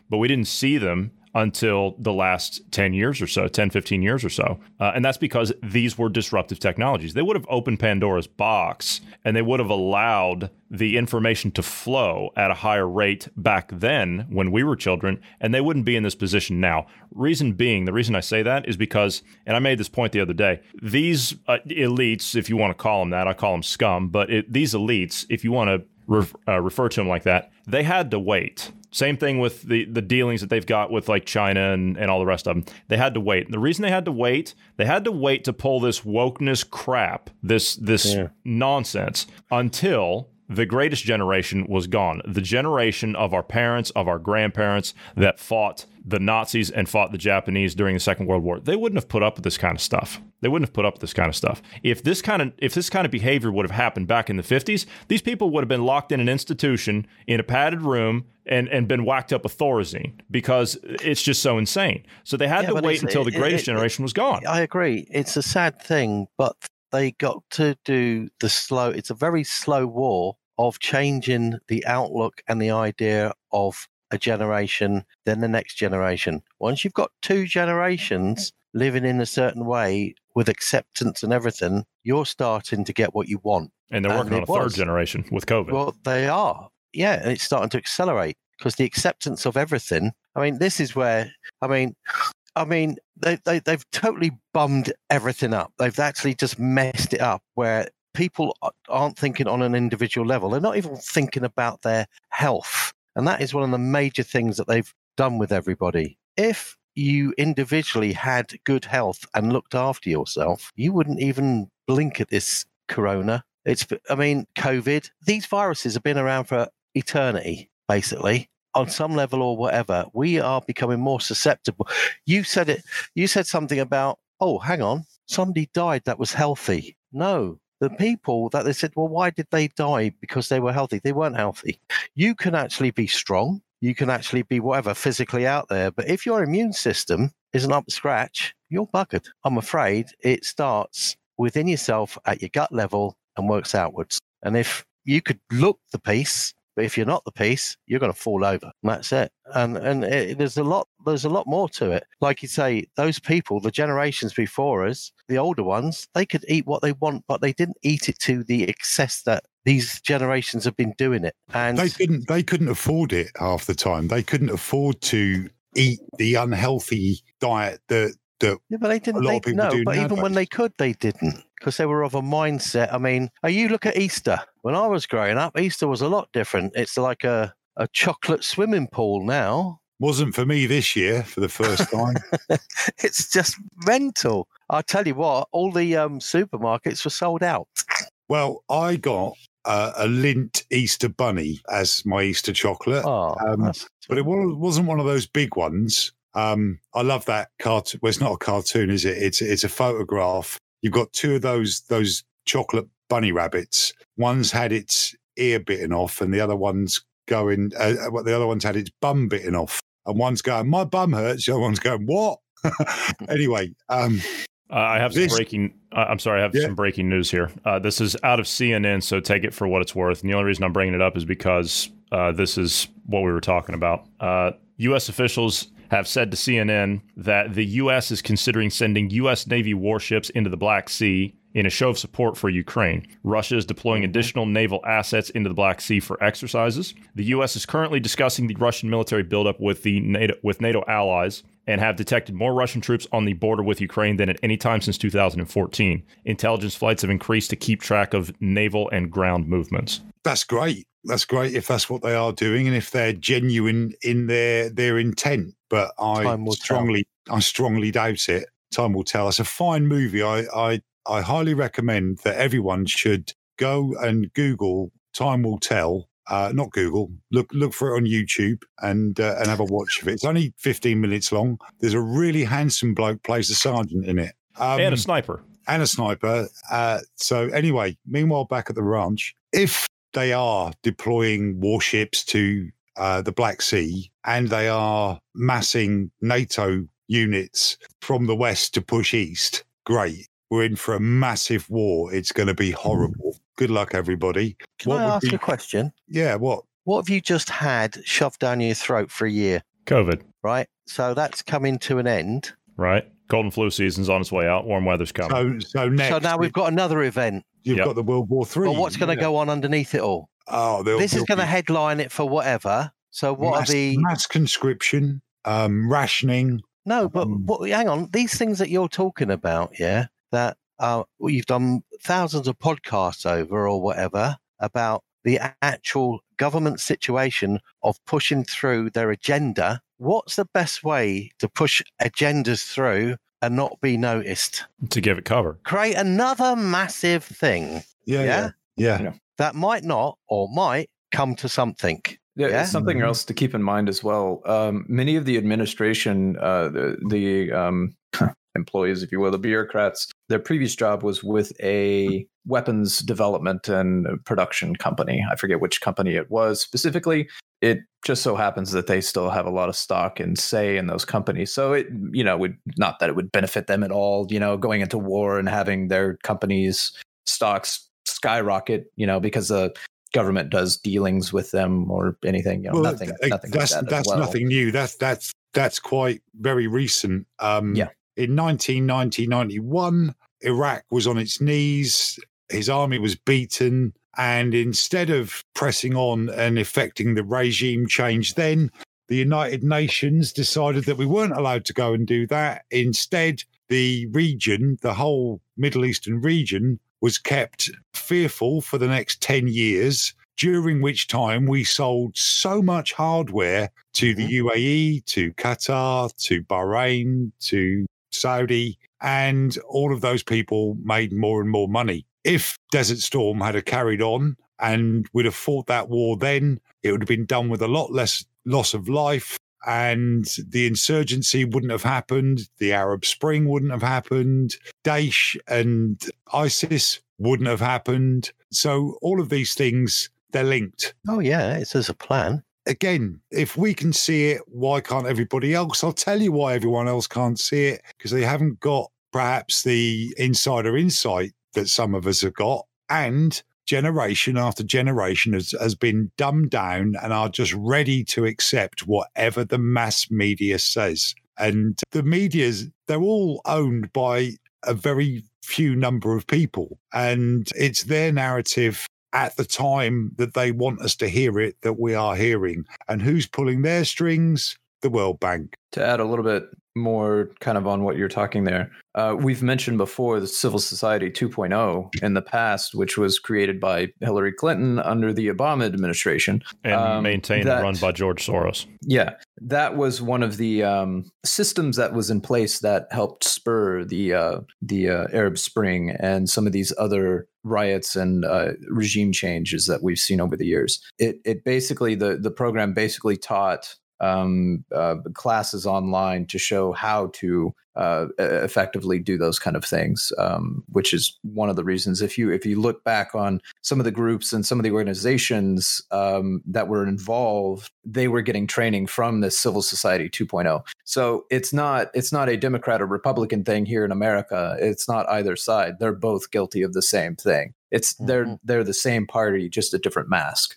but we didn't see them until the last 10 years or so 10 15 years or so. Uh, and that's because these were disruptive technologies. They would have opened pandora's box and they would have allowed the information to flow at a higher rate back then when we were children and they wouldn't be in this position now. Reason being the reason i say that is because and i made this point the other day these uh, elites if you want to call them that i call them scum but it, these elites if you want to ref, uh, refer to them like that they had to wait same thing with the, the dealings that they've got with like China and, and all the rest of them. They had to wait. The reason they had to wait, they had to wait to pull this wokeness crap, this this Yeah. nonsense until the greatest generation was gone. The generation of our parents, of our grandparents that fought the Nazis and fought the Japanese during the Second World War. They wouldn't have put up with this kind of stuff. They wouldn't have put up with this kind of stuff. If this kind of if this kind of behavior would have happened back in the 50s, these people would have been locked in an institution in a padded room and, and been whacked up with Thorazine because it's just so insane. So they had Yeah, to wait until the it- greatest it- generation was gone. I agree. It's a sad thing, but they got to do the slow. It's a very slow war of changing the outlook and the idea of a generation, then the next generation. Once you've got two generations living in a certain way with acceptance and everything, you're starting to get what you want. And they're and working on a it third generation with COVID. Well, they are. Yeah, and it's starting to accelerate because the acceptance of everything. I mean, this is where I mean, I mean, they, they they've totally bummed everything up. They've actually just messed it up where people aren't thinking on an individual level. They're not even thinking about their health, and that is one of the major things that they've done with everybody. If you individually had good health and looked after yourself, you wouldn't even blink at this corona. It's, I mean, COVID. These viruses have been around for eternity, basically. on some level or whatever, we are becoming more susceptible. You said it. You said something about, oh, hang on, somebody died that was healthy. No, the people that they said, well, why did they die? Because they were healthy. They weren't healthy. You can actually be strong. You can actually be whatever physically out there. But if your immune system isn't up to scratch, you're buggered. I'm afraid it starts within yourself at your gut level and works outwards. And if you could look the piece, but if you're not the piece, you're going to fall over. And that's it. And and it, there's a lot there's a lot more to it. Like you say, those people, the generations before us, the older ones, they could eat what they want, but they didn't eat it to the excess that these generations have been doing it. And they couldn't they couldn't afford it half the time. They couldn't afford to eat the unhealthy diet that that yeah, but they didn't. a lot they, of people no, but even when they could, they didn't because they were of a mindset. I mean, uh, you look at Easter. When I was growing up, Easter was a lot different. It's like a a chocolate swimming pool now. wasn't for me this year for the first time. It's just mental. I tell you what, all the um, supermarkets were sold out. well, I got uh, a Lindt Easter bunny as my Easter chocolate, Oh, Um, but it wa- wasn't one of those big ones. Um, I love that cartoon. Well, it's not a cartoon, is it? It's it's a photograph. You've got two of those those chocolate bunny rabbits. One's had its ear bitten off, and the other one's going. Uh, uh, what the other one's had its bum bitten off, and one's going, "My bum hurts." The other one's going, "What?" anyway, um, Uh, I have some This- breaking. Uh, I'm sorry, I have Yeah. some breaking news here. Uh, this is out of CNN, so take it for what it's worth. And the only reason I'm bringing it up is because uh, this is what we were talking about. Uh, U.S. officials have said to CNN that the U.S. is considering sending U.S. Navy warships into the Black Sea in a show of support for Ukraine. Russia is deploying mm-hmm. additional naval assets into the Black Sea for exercises. The U.S. is currently discussing the Russian military buildup with the NATO with NATO allies and have detected more Russian troops on the border with Ukraine than at any time since 2014. Intelligence flights have increased to keep track of naval and ground movements. that's great. That's great if that's what they are doing, and if they're genuine in their their intent. But I will tell. strongly, I strongly doubt it. Time will tell. It's a fine movie. I, I, I highly recommend that everyone should go and Google "Time Will Tell." Uh, not Google. Look, look for it on YouTube and uh, and have a watch of it. It's only fifteen minutes long. There's a really handsome bloke plays the sergeant in it. Um, and a sniper. and a sniper. Uh, so anyway, meanwhile, back at the ranch, if they are deploying warships to uh, the Black Sea and they are massing NATO units from the west to push east, great. We're in for a massive war. It's going to be horrible. Good luck, everybody. Can What I would ask be- a question? Yeah, what? What have you just had shoved down your throat for a year? COVID, Right. So that's coming to an end. right? Cold and flu season's on its way out. Warm weather's coming. So, so next, so now we've got another event. you've Yep. got the World War Three. But what's going to go on underneath it all? Oh, This is going to headline it for whatever. So what mass, are the mass conscription, um, rationing, no? But um, what, hang on, these things that you're talking about, yeah, that uh, well, you've done thousands of podcasts over or whatever about the actual government situation of pushing through their agenda. What's the best way to push agendas through and not be noticed? to give it cover. Create another massive thing Yeah, Yeah? yeah, yeah. that might not or might come to something. Yeah, something else to keep in mind as well. Um, many of the administration, uh, the, the um, employees, if you will, the bureaucrats, their previous job was with a weapons development and production company. I forget which company it was specifically. It just so happens that they still have a lot of stock and say in those companies. So it, you know, would not that it would benefit them at all, you know, going into war and having their companies' stocks skyrocket, you know, because the government does dealings with them or anything. You know, Well, nothing, th- nothing that's like that. that's well. nothing new. That's that's that's quite very recent. Um, Yeah. In 1990, 91, Iraq was on its knees. His army was beaten. And instead of pressing on and effecting the regime change, then the United Nations decided that we weren't allowed to go and do that. Instead, the region, the whole Middle Eastern region, was kept fearful for the next 10 years, during which time we sold so much hardware to the mm-hmm. UAE, to Qatar, to Bahrain, to Saudi, and all of those people made more and more money. If Desert Storm had a carried on and we'd have fought that war then, it would have been done with a lot less loss of life and the insurgency wouldn't have happened. The Arab Spring wouldn't have happened. Daesh and ISIS wouldn't have happened. So all of these things, they're linked. Oh yeah, it says a plan. Again, if we can see it, why can't everybody else? I'll tell you why everyone else can't see it because they haven't got perhaps the insider insight that some of us have got. And generation after generation has, has been dumbed down and are just ready to accept whatever the mass media says. And the media's, they're all owned by a very few number of people. And it's their narrative at the time that they want us to hear it that we are hearing. And who's pulling their strings? The World Bank. To add a little bit more kind of on what you're talking there, uh, we've mentioned before the Civil Society 2.0 in the past, which was created by Hillary Clinton under the Obama administration and Um, maintained that- and run by George Soros. Yeah, that was one of the um, systems that was in place that helped spur the uh, the uh, Arab Spring and some of these other riots and uh, regime changes that we've seen over the years. It it basically the the program basically taught um, uh, classes online to show how to uh, effectively do those kind of things, um, which is one of the reasons. If you if you look back on some of the groups and some of the organizations um, that were involved, they were getting training from the Civil Society 2.0. So it's not it's not a Democrat or Republican thing here in America. It's not either side. They're both guilty of the same thing. It's they're Mhm. they're the same party, just a different mask.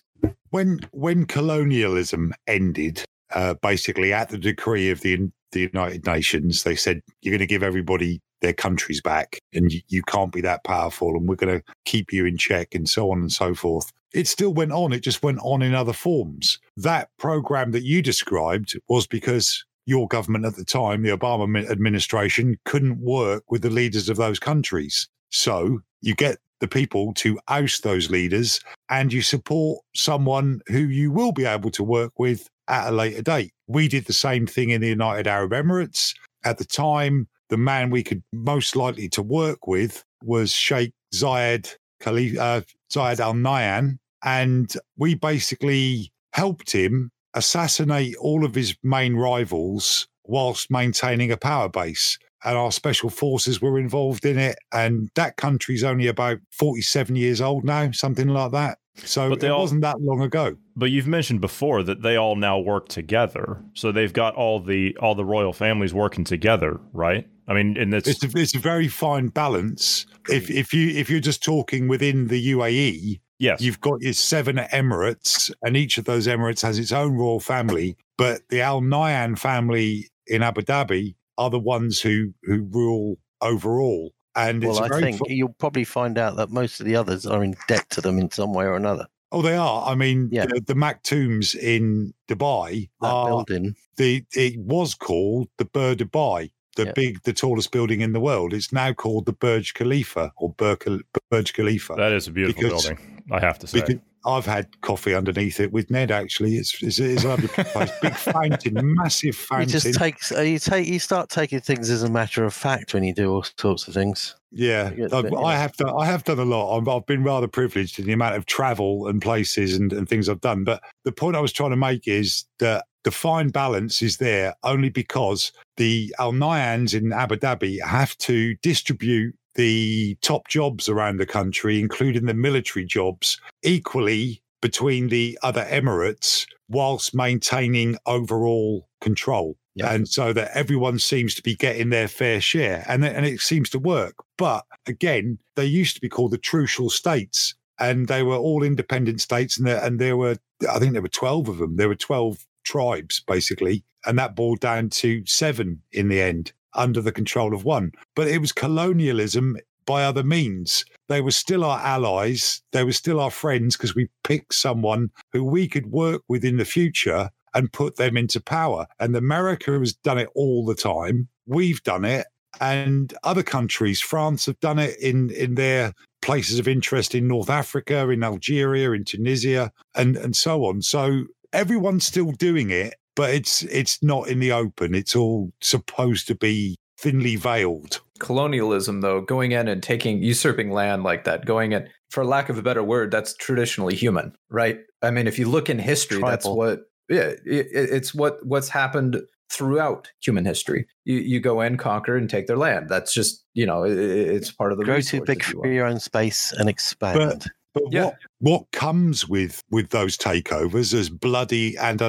when when colonialism ended, uh, basically at the decree of the the United Nations, they said you're going to give everybody their countries back, and you, you can't be that powerful, and we're going to keep you in check, and so on and so forth. It still went on. It just went on in other forms. That program that you described was because your government at the time, the Obama administration, couldn't work with the leaders of those countries. So you get the people to oust those leaders and you support someone who you will be able to work with at a later date. We did the same thing in the United Arab Emirates. At the time, the man we could most likely to work with was Sheikh Zayed Khalif, uh, Zayed Al Nahyan, and we basically helped him assassinate all of his main rivals whilst maintaining a power base. And our special forces were involved in it. And that country's only about 47 years old now, something like that. So But it all- wasn't that long ago. But you've mentioned before that they all now work together, so they've got all the all the royal families working together, right? I mean, and it's, It's a, it's a very fine balance. If if you if you're just talking within the UAE, yes, you've got your seven emirates, and each of those emirates has its own royal family. But the Al Nahyan family in Abu Dhabi are the ones who who rule overall. And Well, a I very think fu- you'll probably find out that most of the others are in debt to them in some way or another. oh, they are. I mean, Yeah. the, the Tombs in Dubai That are building, the. It was called the Burj Dubai, the Yeah. big, the tallest building in the world. It's now called the Burj Khalifa or Bur- Burj Khalifa. that is a beautiful because- building. I have to say. Because I've had coffee underneath it with Ned. Actually, it's it's, it's a lovely place. Big fountain, massive fountain. you just takes you take you start taking things as a matter of fact when you do all sorts of things. yeah, I've, yeah. I have done. I have done a lot. I've, I've been rather privileged in the amount of travel and places and, and things I've done. But the point I was trying to make is that the fine balance is there only because the Al Nahyans in Abu Dhabi have to distribute the top jobs around the country, including the military jobs, equally between the other Emirates, whilst maintaining overall control. Yeah. And so that everyone seems to be getting their fair share, and and it seems to work. But again, they used to be called the Trucial States, and they were all independent states, and there, and there were I think there were twelve of them. There were twelve tribes basically, and that boiled down to seven in the end under the control of one. But it was colonialism by other means. They were still our allies. They were still our friends because we picked someone who we could work with in the future and put them into power. And America has done it all the time. We've done it. And other countries, France have done it in, in their places of interest in North Africa, in Algeria, in Tunisia, and, and so on. So everyone's still doing it, but it's it's not in the open. It's all supposed to be thinly veiled. colonialism though going in and taking usurping land like that going in for lack of a better word that's traditionally human right i mean if you look in history that's what Yeah, it, it's what what's happened throughout human history. You you go in, conquer, and take their land. That's just you know it, it's part of the Grow too big for your own space and expand. But Yeah. what what comes with with those takeovers, as bloody and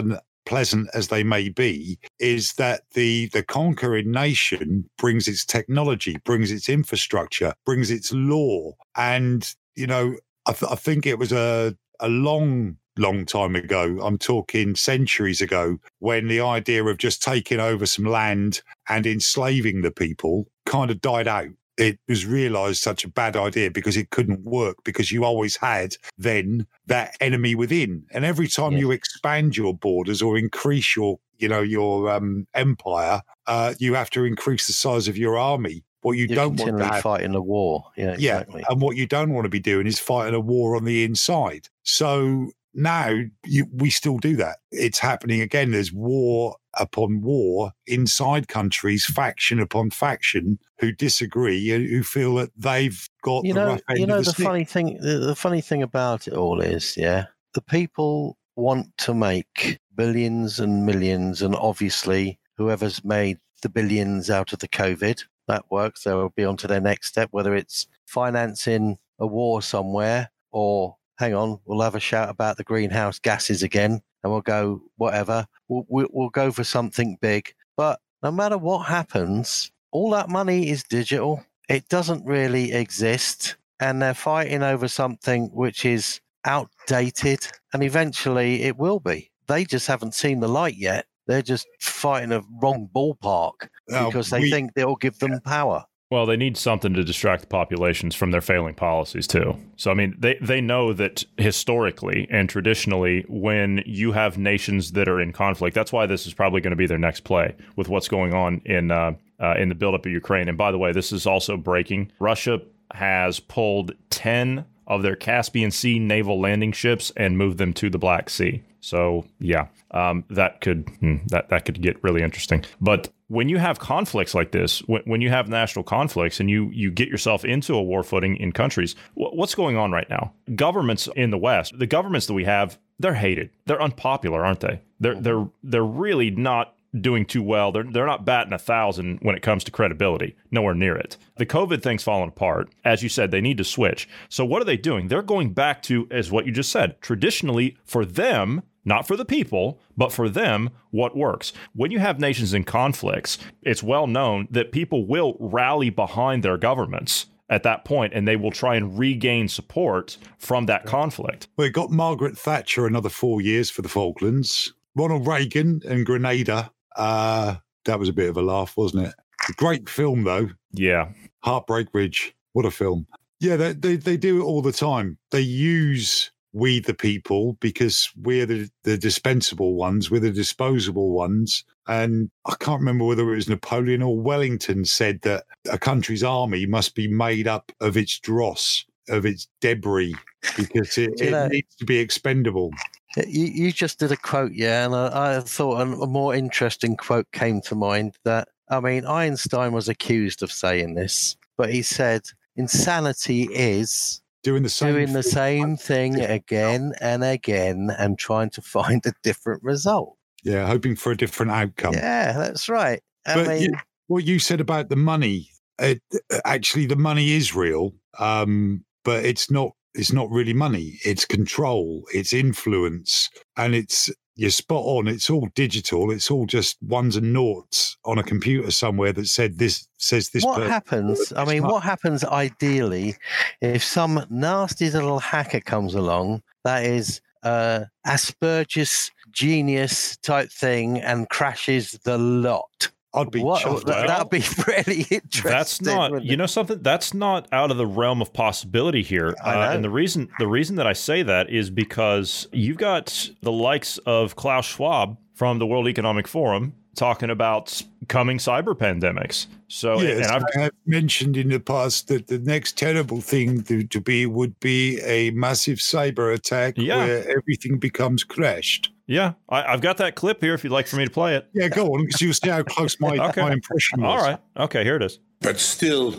unpleasant as they may be, is that the the conquering nation brings its technology, brings its infrastructure, brings its law, and you know I, th- I think it was a a long long time ago i'm talking centuries ago when the idea of just taking over some land and enslaving the people kind of died out it was realized such a bad idea because it couldn't work because you always had then that enemy within and every time Yes. you expand your borders or increase your you know your um, empire uh, you have to increase the size of your army what you You're don't want to have fighting a war. Yeah, yeah, and what you don't want to be doing is fighting a war on the inside. So now you, we still do that. It's happening again. There's war upon war inside countries, faction upon faction, who disagree and who feel that they've got you the know, you know the, the funny thing. The, the funny thing about it all is, yeah, the people want to make billions and millions, and obviously, whoever's made the billions out of the COVID, that works. They'll be on to their next step, whether it's financing a war somewhere or hang on, we'll have a shout about the greenhouse gases again, and we'll go whatever. We'll, we'll, we'll go for something big. But no matter what happens, all that money is digital. It doesn't really exist, and they're fighting over something which is outdated, and eventually it will be. They just haven't seen the light yet. They're just fighting a wrong ballpark because they we- think they'll give them power. Well, they need something to distract the populations from their failing policies too. So I mean, they they know that historically and traditionally when you have nations that are in conflict, that's why this is probably going to be their next play with what's going on in uh, uh, in the buildup of Ukraine. And by the way, this is also breaking. Russia has pulled 10 of their Caspian Sea naval landing ships and moved them to the Black Sea. So yeah, um, that could hmm, that that could get really interesting. But when you have conflicts like this, when, when you have national conflicts and you you get yourself into a war footing in countries, wh- what's going on right now? Governments in the West, the governments that we have, they're hated. They're unpopular, aren't they? They're they're they're really not doing too well. They're they're not batting a thousand when it comes to credibility. Nowhere near it. The COVID thing's falling apart. As you said, they need to switch. So what are they doing? They're going back to, as what you just said, traditionally for them, not for the people, but for them, what works. When you have nations in conflicts, it's well known that people will rally behind their governments at that point and they will try and regain support from that conflict. Well, it got Margaret Thatcher another four years for the Falklands. Ronald Reagan and Grenada. Uh, that was a bit of a laugh, wasn't it? Great film, though. Yeah. Heartbreak Ridge. What a film. Yeah, they, they, they do it all the time. They use we the people because we're the, the dispensable ones, we're the disposable ones. And I can't remember whether it was Napoleon or Wellington said that a country's army must be made up of its dross, of its debris, because it, it know- needs to be expendable. You, you just did a quote, yeah, and I, I thought a, a more interesting quote came to mind. That I mean, Einstein was accused of saying this, but he said, "Insanity is Doing the same doing the thing. same thing again and again and trying to find a different result." Yeah, hoping for a different outcome. Yeah, that's right. I But mean, you- what you said about the money, it, actually, the money is real, um, but it's not. It's not really money. It's control. It's influence, and it's you're spot on. It's all digital. It's all just ones and noughts on a computer somewhere that said this says this. what per- happens? I mean, what happens ideally if some nasty little hacker comes along that is uh, Asperger's genius type thing and crashes the lot? I'd be What, chuffed. that, Well, would be really interesting. That's not, you know, something that's not out of the realm of possibility here. Uh, and the reason, the reason that I say that is because you've got the likes of Klaus Schwab from the World Economic Forum talking about coming cyber pandemics. So, Yes, and I've, I have mentioned in the past that the next terrible thing to, to be would be a massive cyber attack Yeah. where everything becomes crashed. yeah, I, I've got that clip here if you'd like for me to play it. Yeah, go on, because you'll see how close my, Okay. my impression was. All right. Okay, here it is. but still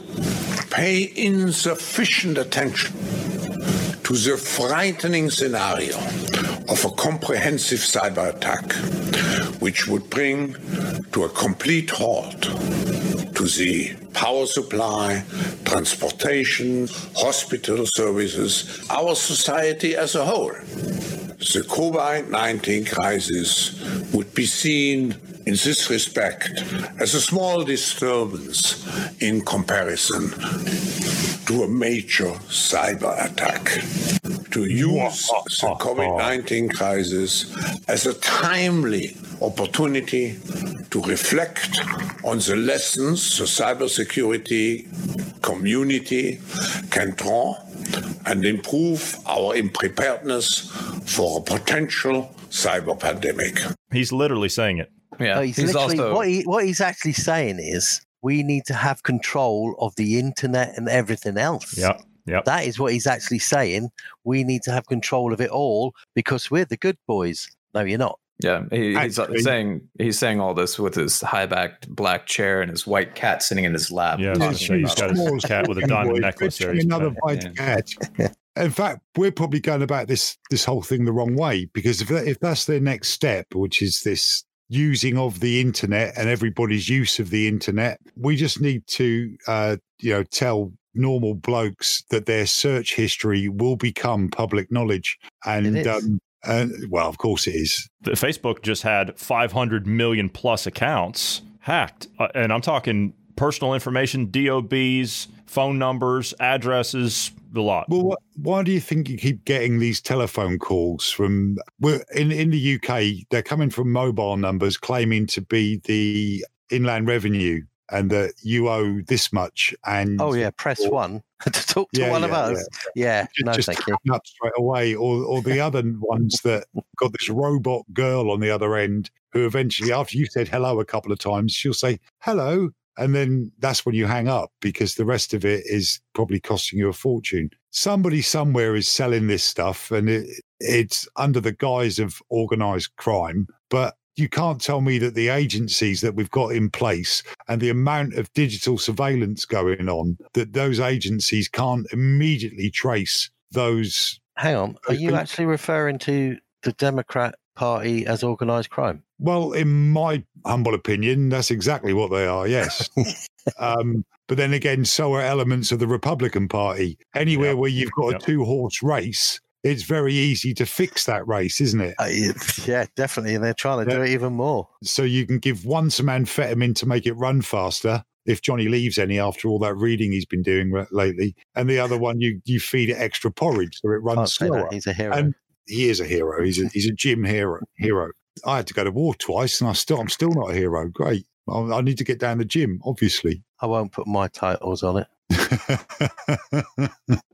pay insufficient attention to the frightening scenario of a comprehensive cyber attack, which would bring to a complete halt to the power supply, transportation, hospital services, our society as a whole. The COVID 19 crisis would be seen in this respect as a small disturbance in comparison to a major cyber attack. To use the COVID 19 crisis as a timely opportunity to reflect on the lessons the cybersecurity community can draw and improve our preparedness for a potential cyber pandemic. He's literally saying it. Yeah, Oh, he's, literally what, he, what he's actually saying is we need to have control of the internet and everything else. Yeah. Yep. That is what he's actually saying. We need to have control of it all because we're the good boys. No, you're not. Yeah, he, he's Actually- saying he's saying all this with his high backed black chair and his white cat sitting in his lap. Yeah, I talking was gonna say, he's about got his cat with a diamond necklace there. Another playing. white cat. In fact, we're probably going about this this whole thing the wrong way because if that, if that's their next step, which is this using of the internet and everybody's use of the internet, we just need to uh, you know tell normal blokes that their search history will become public knowledge. And is. um and well of course it is. The- Facebook just had 500 million plus accounts hacked, uh, and I'm talking personal information, DOBs, phone numbers, addresses, the lot. Well, wh- why do you think you keep getting these telephone calls from? Well, in in the UK, they're coming from mobile numbers claiming to be the inland revenue and that you owe this much. And Oh, yeah. Press Or- one to talk to Yeah, one of us. Yeah. ju- No, just thank you. up straight away, or or the other ones that got this robot girl on the other end who eventually, after you said hello a couple of times, she'll say hello. And then that's when you hang up because the rest of it is probably costing you a fortune. Somebody somewhere is selling this stuff and it, it's under the guise of organized crime. But you can't tell me that the agencies that we've got in place and the amount of digital surveillance going on, that those agencies can't immediately trace those. Hang on. Are you actually referring to the Democrat Party as organized crime? Well, in my humble opinion, that's exactly what they are, yes. um, but then again, so are elements of the Republican Party. Anywhere Yep. where you've got Yep. a two horse race, it's very easy to fix that race, isn't it? Uh, yeah, definitely. And they're trying to do it even more. So you can give one some amphetamine to make it run faster. If Johnny leaves any after all that reading he's been doing lately, and the other one you you feed it extra porridge so it Can't runs slower. He's a hero. And he is a hero. He's a he's a gym hero. Hero. I had to go to war twice, and I still I'm still not a hero. Great. I, I need to get down the gym, obviously. I won't put my titles on it.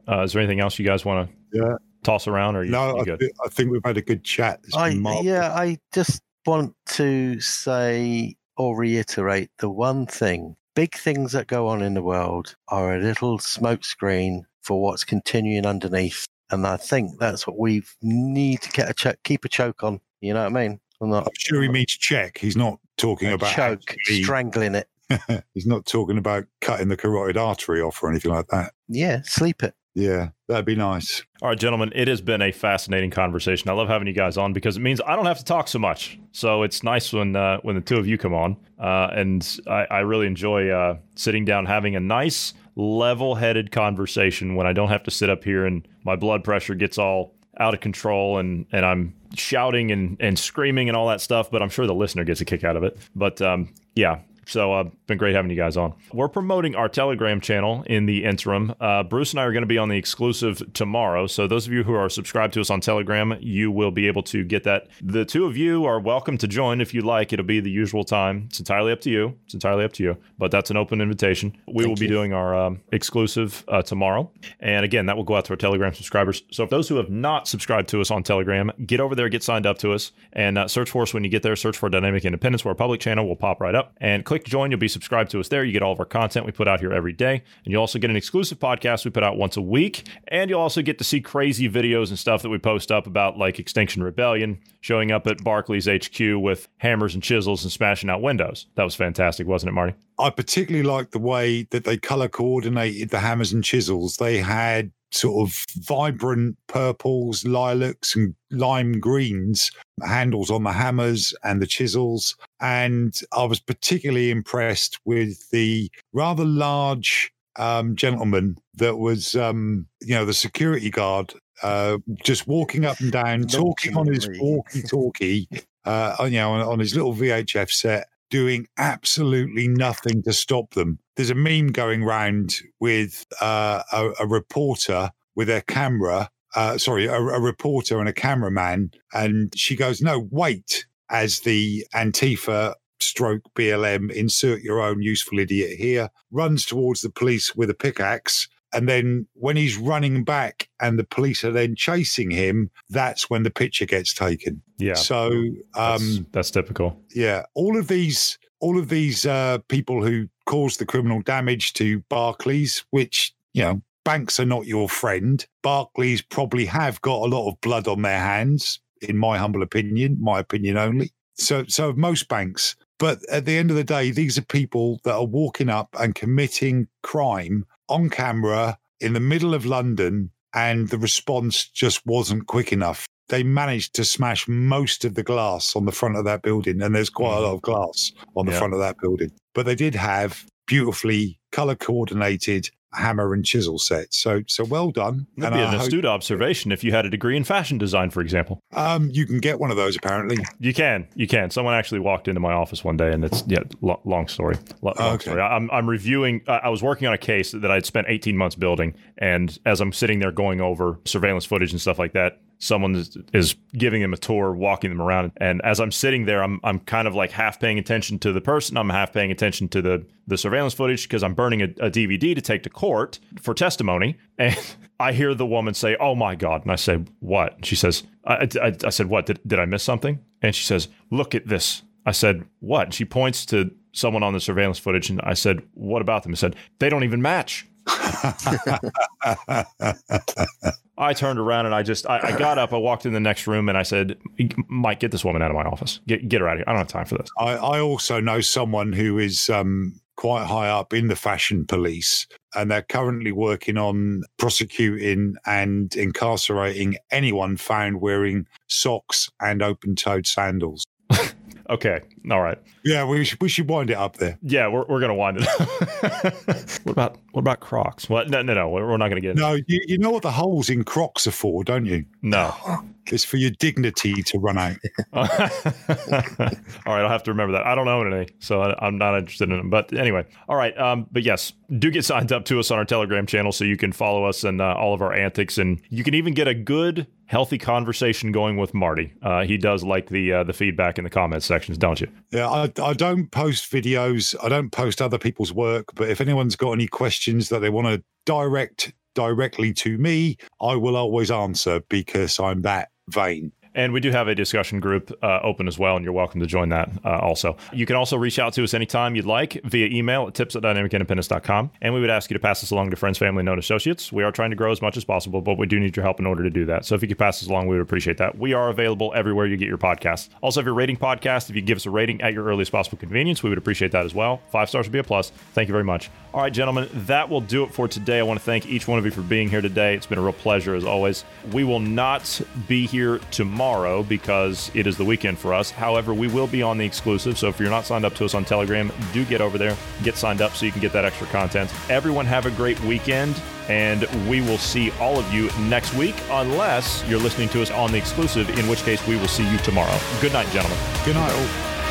Uh, is there anything else you guys want to Yeah. toss around, or you, no, you I, good? I think we've had a good chat. It's I yeah, I just want to say or reiterate the one thing: big things that go on in the world are a little smokescreen for what's continuing underneath, and I think that's what we need to get a cho- keep a choke on. You know what I mean? I'm not I'm sure he means check. He's not talking about choke, actually- strangling it. he's not talking about cutting the carotid artery off or anything like that. Yeah, sleep it. Yeah, that'd be nice. All right, gentlemen, it has been a fascinating conversation. I love having you guys on because it means I don't have to talk so much. So it's nice when uh, when the two of you come on, uh, and I, I really enjoy uh, sitting down, having a nice, level-headed conversation when I don't have to sit up here and my blood pressure gets all out of control and and I'm shouting and and screaming and all that stuff. But I'm sure the listener gets a kick out of it. But um, yeah, so uh, been great having you guys on. We're promoting our Telegram channel in the interim. Uh, Bruce and I are going to be on the exclusive tomorrow. So those of you who are subscribed to us on Telegram, you will be able to get that. The two of you are welcome to join if you like. It'll be the usual time. It's entirely up to you. It's entirely up to you. But that's an open invitation. We will be doing our um, exclusive uh, tomorrow, and again, that will go out to our Telegram subscribers. So if those who have not subscribed to us on Telegram, get over there, get signed up to us, and uh, search for us when you get there. Search for Dynamic Independence, where our public channel We'll pop right up, and click join. You'll be subscribed to us there. You get all of our content we put out here every day, and you'll also get an exclusive podcast we put out once a week, and you'll also get to see crazy videos and stuff that we post up about like Extinction Rebellion, showing up at Barclays HQ with hammers and chisels and smashing out windows. That was fantastic, wasn't it, Marty? I particularly like the way that they color coordinated the hammers and chisels. They had sort of vibrant purples, lilacs, and lime greens handles on the hammers and the chisels. And I was particularly impressed with the rather large um, gentleman that was, um, you know, the security guard, uh, just walking up and down, talking on his walkie-talkie, uh, you know, on, on his little VHF set, doing absolutely nothing to stop them. There's a meme going round with uh, a, a, reporter with a camera, uh, sorry, a, a reporter and a cameraman, and she goes, "No, wait!" As the Antifa stroke BLM, insert your own useful idiot here, runs towards the police with a pickaxe. And then when he's running back and the police are then chasing him, that's when the picture gets taken. Yeah. So um, that's, that's typical. Yeah. All of these all of these uh, people who caused the criminal damage to Barclays, which, you know, banks are not your friend. Barclays probably have got a lot of blood on their hands, in my humble opinion, my opinion only. So, so most banks. But at the end of the day, these are people that are walking up and committing crime on camera in the middle of London, and the response just wasn't quick enough. They managed to smash most of the glass on the front of that building, and there's quite a mm-hmm. lot of glass on the Yeah. front of that building. But they did have beautifully color coordinated hammer and chisel sets. So, so well done. That'd And be I an hope- astute observation if you had a degree in fashion design, for example. um, you can get one of those apparently. You can, you can. Someone actually walked into my office one day, and it's yeah, lo- long story. Lo- long Okay. story. I'm I'm reviewing. Uh, I was working on a case that I'd spent 18 months building, and as I'm sitting there going over surveillance footage and stuff like that, someone is, giving them a tour, walking them around, and as I'm sitting there, I'm I'm kind of like half paying attention to the person, I'm half paying attention to the the surveillance footage because I'm burning a, a DVD to take to court for testimony, and I hear the woman say, "Oh my god!" and I say, "What?" And she says, I, I, I said, "What? Did, did I miss something?" And she says, "Look at this." I said, "What?" And she points to someone on the surveillance footage, and I said, "What about them?" I said, "They don't even match." I turned around and I just I, I got up, I walked in the next room, and I said, "Mike, get this woman out of my office. Get get her out of here. I don't have time for this." I, I also know someone who is um, quite high up in the fashion police, and they're currently working on prosecuting and incarcerating anyone found wearing socks and open-toed sandals. Okay, all right. Yeah, we should, we should wind it up there. Yeah, we're, we're gonna wind it. up. what about what about Crocs? What? No, no, no. We're we're not gonna get into No, you, you know what the holes in Crocs are for, don't you? no. It's for your dignity to run out. All right, I'll have to remember that. I don't own any, so I, I'm not interested in them. But anyway, all right. Um, but yes, do get signed up to us on our Telegram channel so you can follow us and uh, all of our antics, and you can even get a good, healthy conversation going with Marty. Uh, he does like the uh, the feedback in the comments sections, don't you? Yeah, I, I don't post videos. I don't post other people's work. But if anyone's got any questions that they want to direct directly to me, I will always answer because I'm that vain. And we do have a discussion group uh, open as well, and you're welcome to join that uh, also. You can also reach out to us anytime you'd like via email at tips at dynamicindependence.com. And we would ask you to pass this along to friends, family, and known associates. We are trying to grow as much as possible, but we do need your help in order to do that. So if you could pass this along, we would appreciate that. We are available everywhere you get your podcasts. Also, if you're rating podcast, if you give us a rating at your earliest possible convenience, we would appreciate that as well. Five stars would be a plus. Thank you very much. All right, gentlemen, that will do it for today. I want to thank each one of you for being here today. It's been a real pleasure as always. We will not be here tomorrow because it is the weekend for us. However, we will be on the exclusive. So if you're not signed up to us on Telegram, do get over there, get signed up so you can get that extra content. Everyone have a great weekend, and we will see all of you next week, unless you're listening to us on the exclusive, in which case we will see you tomorrow. Good night, gentlemen. Good night.